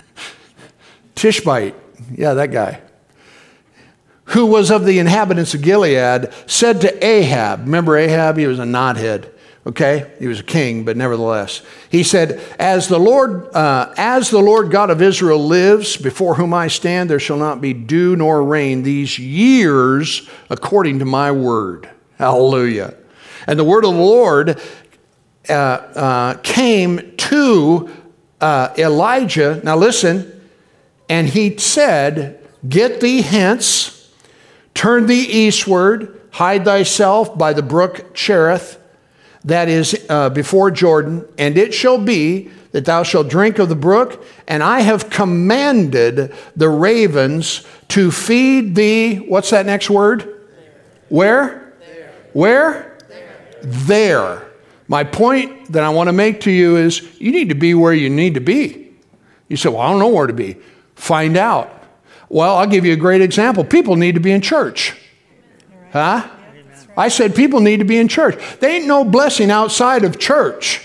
Speaker 2: Tishbite, yeah, that guy, who was of the inhabitants of Gilead, said to Ahab, remember Ahab? He was a knothead. Okay, he was a king, but nevertheless, he said, "As the Lord, uh, as the Lord God of Israel lives, before whom I stand, there shall not be dew nor rain these years, according to my word." Hallelujah! And the word of the Lord uh, uh, came to uh, Elijah. Now listen, and he said, "Get thee hence." Turn thee eastward, hide thyself by the brook Cherith, that is uh, before Jordan, and it shall be that thou shalt drink of the brook, and I have commanded the ravens to feed thee. What's that next word? There. Where? There. Where? There. there. My point that I want to make to you is you need to be where you need to be. You say, Well, I don't know where to be. Find out. Well, I'll give you a great example. People need to be in church. Huh? I said people need to be in church. There ain't no blessing outside of church.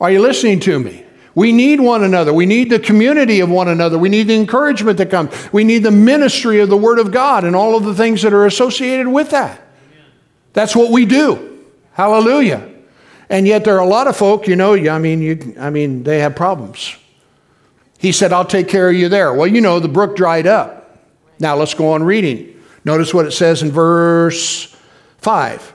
Speaker 2: Are you listening to me? We need one another. We need the community of one another. We need the encouragement that comes. We need the ministry of the Word of God and all of the things that are associated with that. That's what we do. Hallelujah. And yet there are a lot of folk, you know, I mean, you, I mean, they have problems. He said, I'll take care of you there. Well, you know, the brook dried up. Now let's go on reading. Notice what it says in verse 5.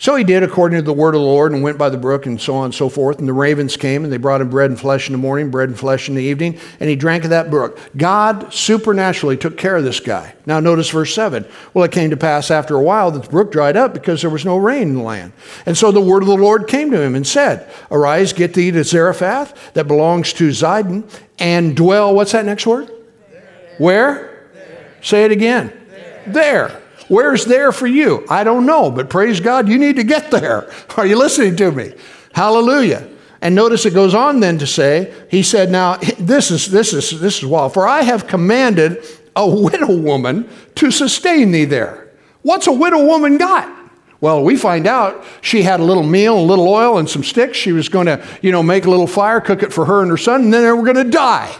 Speaker 2: So he did according to the word of the Lord and went by the brook and so on and so forth. And the ravens came and they brought him bread and flesh in the morning, bread and flesh in the evening, and he drank of that brook. God supernaturally took care of this guy. Now notice verse 7. Well, it came to pass after a while that the brook dried up because there was no rain in the land. And so the word of the Lord came to him and said, Arise, get thee to Zarephath that belongs to Zidon, and dwell. What's that next word? There. Where? There. Say it again. There. there. Where's there for you? I don't know, but praise God, you need to get there. Are you listening to me? Hallelujah. And notice it goes on then to say, he said, Now this is this is this is wild. For I have commanded a widow woman to sustain thee there. What's a widow woman got? Well, we find out she had a little meal, a little oil, and some sticks. She was going to, you know, make a little fire, cook it for her and her son, and then they were going to die.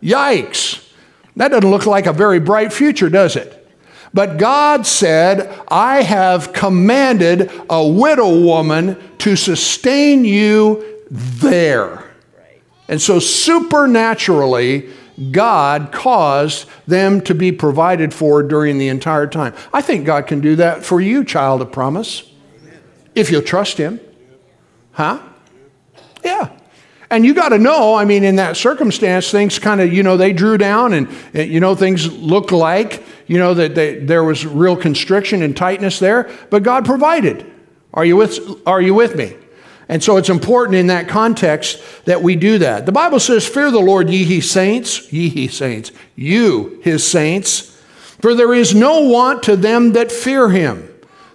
Speaker 2: Yikes. That doesn't look like a very bright future, does it? But God said, I have commanded a widow woman to sustain you there. And so, supernaturally, God caused them to be provided for during the entire time. I think God can do that for you, child of promise, if you'll trust Him. Huh? Yeah. And you got to know, I mean, in that circumstance, things kind of, you know, they drew down and, you know, things looked like, you know, that they, there was real constriction and tightness there, but God provided. Are you with, are you with me? And so it's important in that context that we do that. The Bible says, Fear the Lord, ye he saints, ye he saints, you his saints, for there is no want to them that fear him.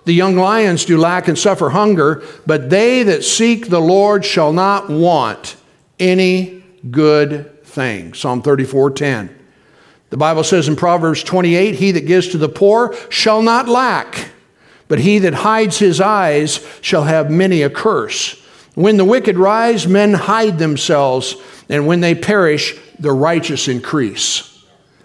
Speaker 2: The young lions do lack and suffer hunger, but they that seek the Lord shall not want any good thing. Psalm 34 10. The Bible says in Proverbs 28 He that gives to the poor shall not lack, but he that hides his eyes shall have many a curse. When the wicked rise, men hide themselves, and when they perish, the righteous increase.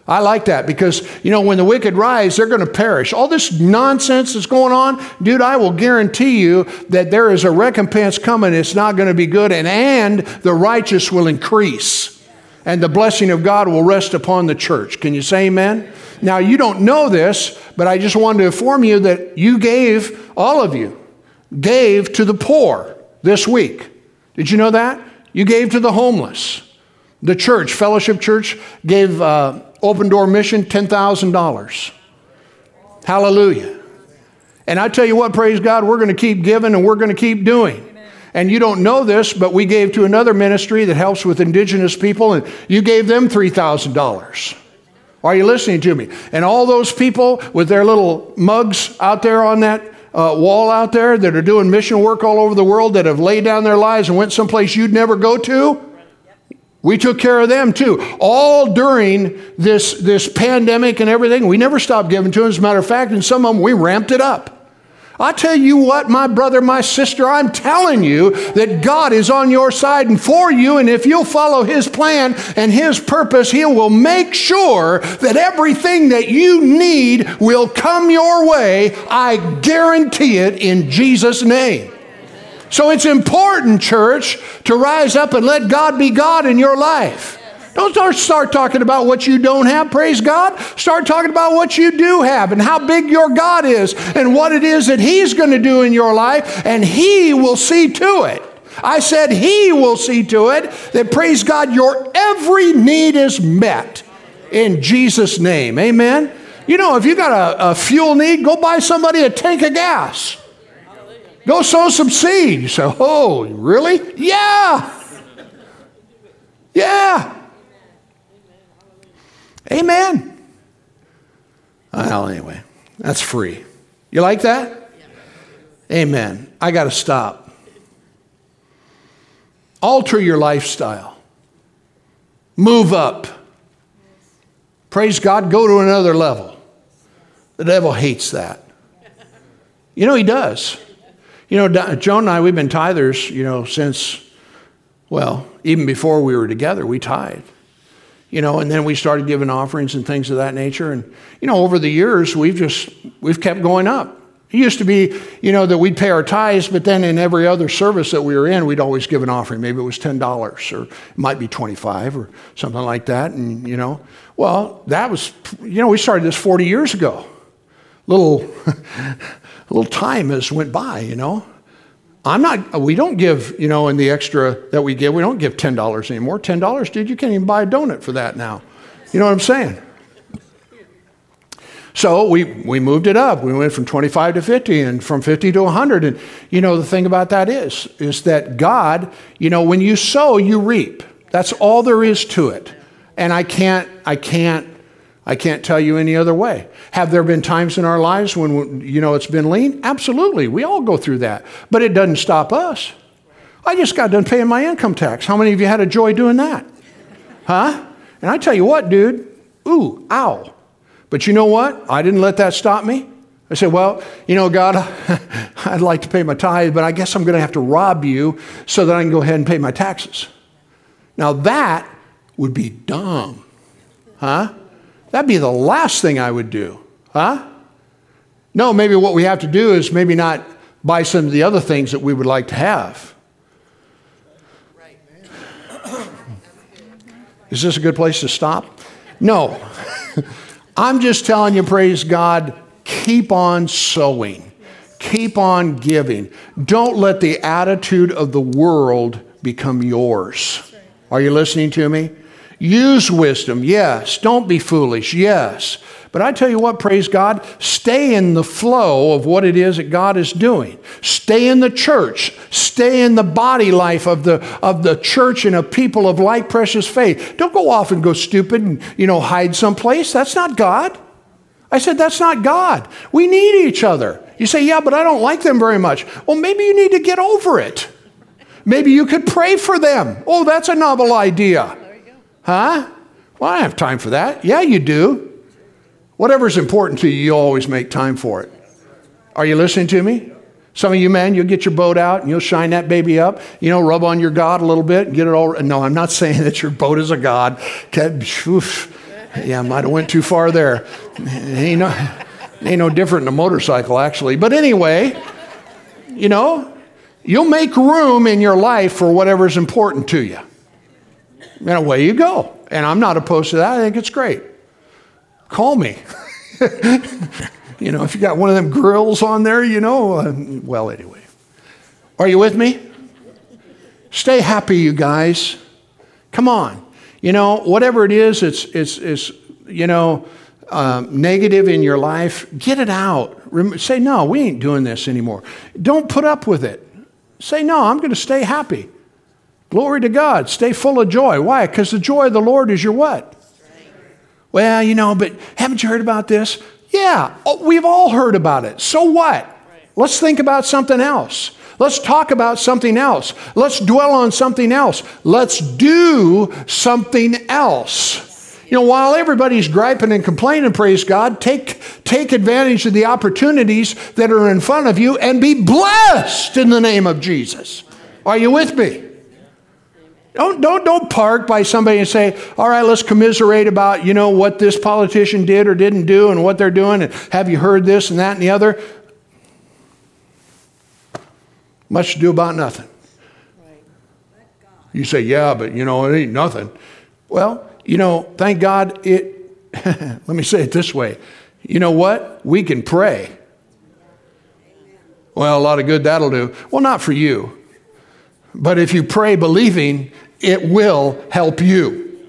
Speaker 2: I like that because, you know, when the wicked rise, they're going to perish. All this nonsense that's going on, dude, I will guarantee you that there is a recompense coming. It's not going to be good, and, and the righteous will increase. And the blessing of God will rest upon the church. Can you say amen? Now, you don't know this, but I just wanted to inform you that you gave, all of you, gave to the poor this week. Did you know that? You gave to the homeless. The church, Fellowship Church, gave. Uh, Open Door Mission, $10,000. Hallelujah. And I tell you what, praise God, we're going to keep giving and we're going to keep doing. And you don't know this, but we gave to another ministry that helps with indigenous people, and you gave them $3,000. Are you listening to me? And all those people with their little mugs out there on that uh, wall out there that are doing mission work all over the world that have laid down their lives and went someplace you'd never go to, we took care of them too. All during this, this pandemic and everything, we never stopped giving to them. As a matter of fact, in some of them, we ramped it up. I tell you what, my brother, my sister, I'm telling you that God is on your side and for you, and if you'll follow His plan and His purpose, He will make sure that everything that you need will come your way. I guarantee it in Jesus' name. So it's important, church, to rise up and let God be God in your life. Don't start, talking about what you don't have, praise God. Start talking about what you do have and how big your God is and what it is that He's going to do in your life, and He will see to it. I said He will see to it that, praise God, your every need is met in Jesus' name. Amen. You know, if you got a, a fuel need, go buy somebody a tank of gas. Go sow some seed. You say, oh, really? Yeah. Yeah. Amen. Well, anyway, that's free. You like that? Amen. I got to stop. Alter your lifestyle. Move up. Praise God, go to another level. The devil hates that. You know, he does. You know, Joan and I, we've been tithers, you know, since, well, even before we were together, we tithe. You know, and then we started giving offerings and things of that nature. And, you know, over the years, we've just, we've kept going up. It used to be, you know, that we'd pay our tithes, but then in every other service that we were in, we'd always give an offering. Maybe it was $10 or it might be 25 or something like that. And, you know, well, that was, you know, we started this 40 years ago. Little little time has went by, you know. I'm not, we don't give, you know, in the extra that we give, we don't give $10 anymore. $10, dude, you can't even buy a donut for that now. You know what I'm saying? So we, we moved it up. We went from 25 to 50 and from 50 to 100. And, you know, the thing about that is, is that God, you know, when you sow, you reap. That's all there is to it. And I can't, I can't, I can't tell you any other way. Have there been times in our lives when, you know, it's been lean? Absolutely. We all go through that. But it doesn't stop us. I just got done paying my income tax. How many of you had a joy doing that? Huh? And I tell you what, dude, ooh, ow. But you know what? I didn't let that stop me. I said, Well, you know, God, I'd like to pay my tithe, but I guess I'm going to have to rob you so that I can go ahead and pay my taxes. Now, that would be dumb. Huh? That'd be the last thing I would do. Huh? No, maybe what we have to do is maybe not buy some of the other things that we would like to have. Is this a good place to stop? No. I'm just telling you, praise God, keep on sowing, keep on giving. Don't let the attitude of the world become yours. Are you listening to me? Use wisdom, yes. Don't be foolish, yes. But I tell you what, praise God, stay in the flow of what it is that God is doing. Stay in the church. Stay in the body life of the, of the church and of people of like precious faith. Don't go off and go stupid and, you know, hide someplace. That's not God. I said, that's not God. We need each other. You say, yeah, but I don't like them very much. Well, maybe you need to get over it. Maybe you could pray for them. Oh, that's a novel idea. Huh? Well, I have time for that. Yeah, you do. Whatever's important to you, you always make time for it. Are you listening to me? Some of you men, you'll get your boat out and you'll shine that baby up, you know, rub on your God a little bit and get it all. No, I'm not saying that your boat is a God. Yeah, I might have went too far there. Ain't no, ain't no different than a motorcycle, actually. But anyway, you know, you'll make room in your life for whatever's important to you. And away you go. And I'm not opposed to that. I think it's great call me. you know, if you got one of them grills on there, you know, uh, well, anyway. Are you with me? Stay happy, you guys. Come on. You know, whatever it is, it's, it's, it's you know, um, negative in your life, get it out. Rem- say, no, we ain't doing this anymore. Don't put up with it. Say, no, I'm going to stay happy. Glory to God. Stay full of joy. Why? Because the joy of the Lord is your what? Well, you know, but haven't you heard about this? Yeah, oh, we've all heard about it. So what? Let's think about something else. Let's talk about something else. Let's dwell on something else. Let's do something else. You know, while everybody's griping and complaining, praise God, take, take advantage of the opportunities that are in front of you and be blessed in the name of Jesus. Are you with me? Don't, don't, don't park by somebody and say, all right, let's commiserate about, you know, what this politician did or didn't do and what they're doing and have you heard this and that and the other. Much to do about nothing. You say, yeah, but you know, it ain't nothing. Well, you know, thank God it, let me say it this way. You know what? We can pray. Well, a lot of good that'll do. Well, not for you. But if you pray believing, it will help you.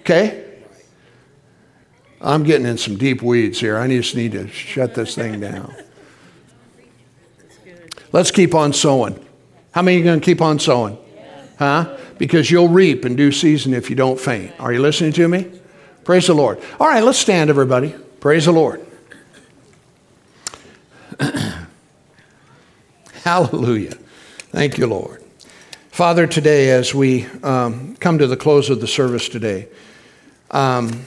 Speaker 2: Okay? I'm getting in some deep weeds here. I just need to shut this thing down. Let's keep on sowing. How many are going to keep on sowing? Huh? Because you'll reap in due season if you don't faint. Are you listening to me? Praise the Lord. All right, let's stand, everybody. Praise the Lord. Hallelujah. Thank you, Lord. Father, today, as we um, come to the close of the service today, um,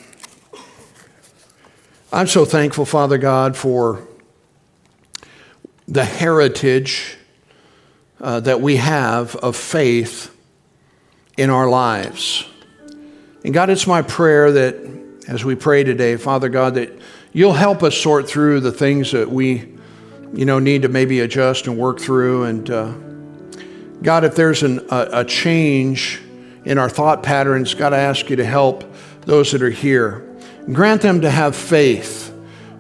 Speaker 2: I'm so thankful, Father God, for the heritage uh, that we have of faith in our lives. And God, it's my prayer that as we pray today, Father God, that you'll help us sort through the things that we, you know, need to maybe adjust and work through and. Uh, God, if there's an, a, a change in our thought patterns, God, I ask you to help those that are here. Grant them to have faith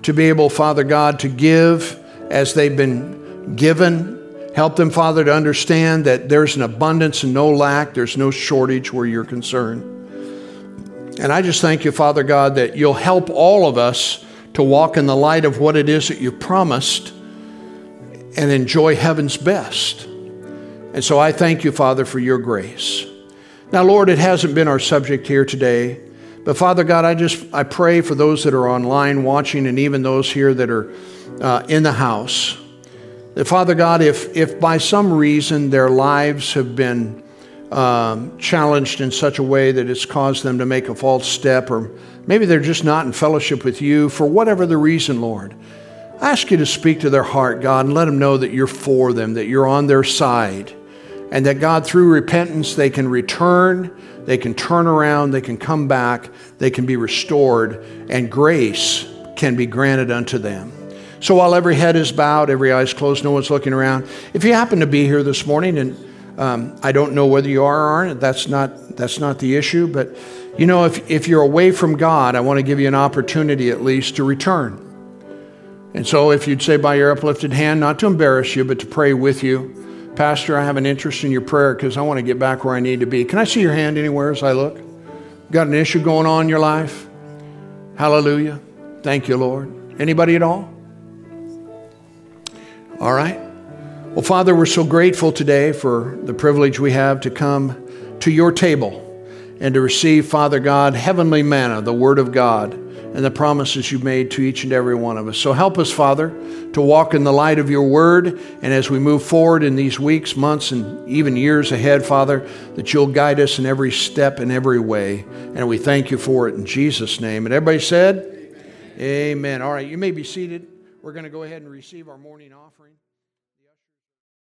Speaker 2: to be able, Father God, to give as they've been given. Help them, Father, to understand that there's an abundance and no lack, there's no shortage where you're concerned. And I just thank you, Father God, that you'll help all of us to walk in the light of what it is that you promised and enjoy heaven's best. And so I thank you, Father, for your grace. Now, Lord, it hasn't been our subject here today, but Father God, I just I pray for those that are online watching and even those here that are uh, in the house. That Father God, if if by some reason their lives have been um, challenged in such a way that it's caused them to make a false step, or maybe they're just not in fellowship with you for whatever the reason, Lord. I ask you to speak to their heart, God, and let them know that you're for them, that you're on their side, and that God, through repentance, they can return, they can turn around, they can come back, they can be restored, and grace can be granted unto them. So while every head is bowed, every eye is closed, no one's looking around, if you happen to be here this morning, and um, I don't know whether you are or aren't, that's not, that's not the issue, but you know, if, if you're away from God, I want to give you an opportunity at least to return. And so, if you'd say by your uplifted hand, not to embarrass you, but to pray with you, Pastor, I have an interest in your prayer because I want to get back where I need to be. Can I see your hand anywhere as I look? Got an issue going on in your life? Hallelujah. Thank you, Lord. Anybody at all? All right. Well, Father, we're so grateful today for the privilege we have to come to your table and to receive, Father God, heavenly manna, the Word of God and the promises you've made to each and every one of us. So help us, Father, to walk in the light of your word. And as we move forward in these weeks, months, and even years ahead, Father, that you'll guide us in every step and every way. And we thank you for it in Jesus' name. And everybody said, Amen. Amen. All right, you may be seated. We're going to go ahead and receive our morning offering.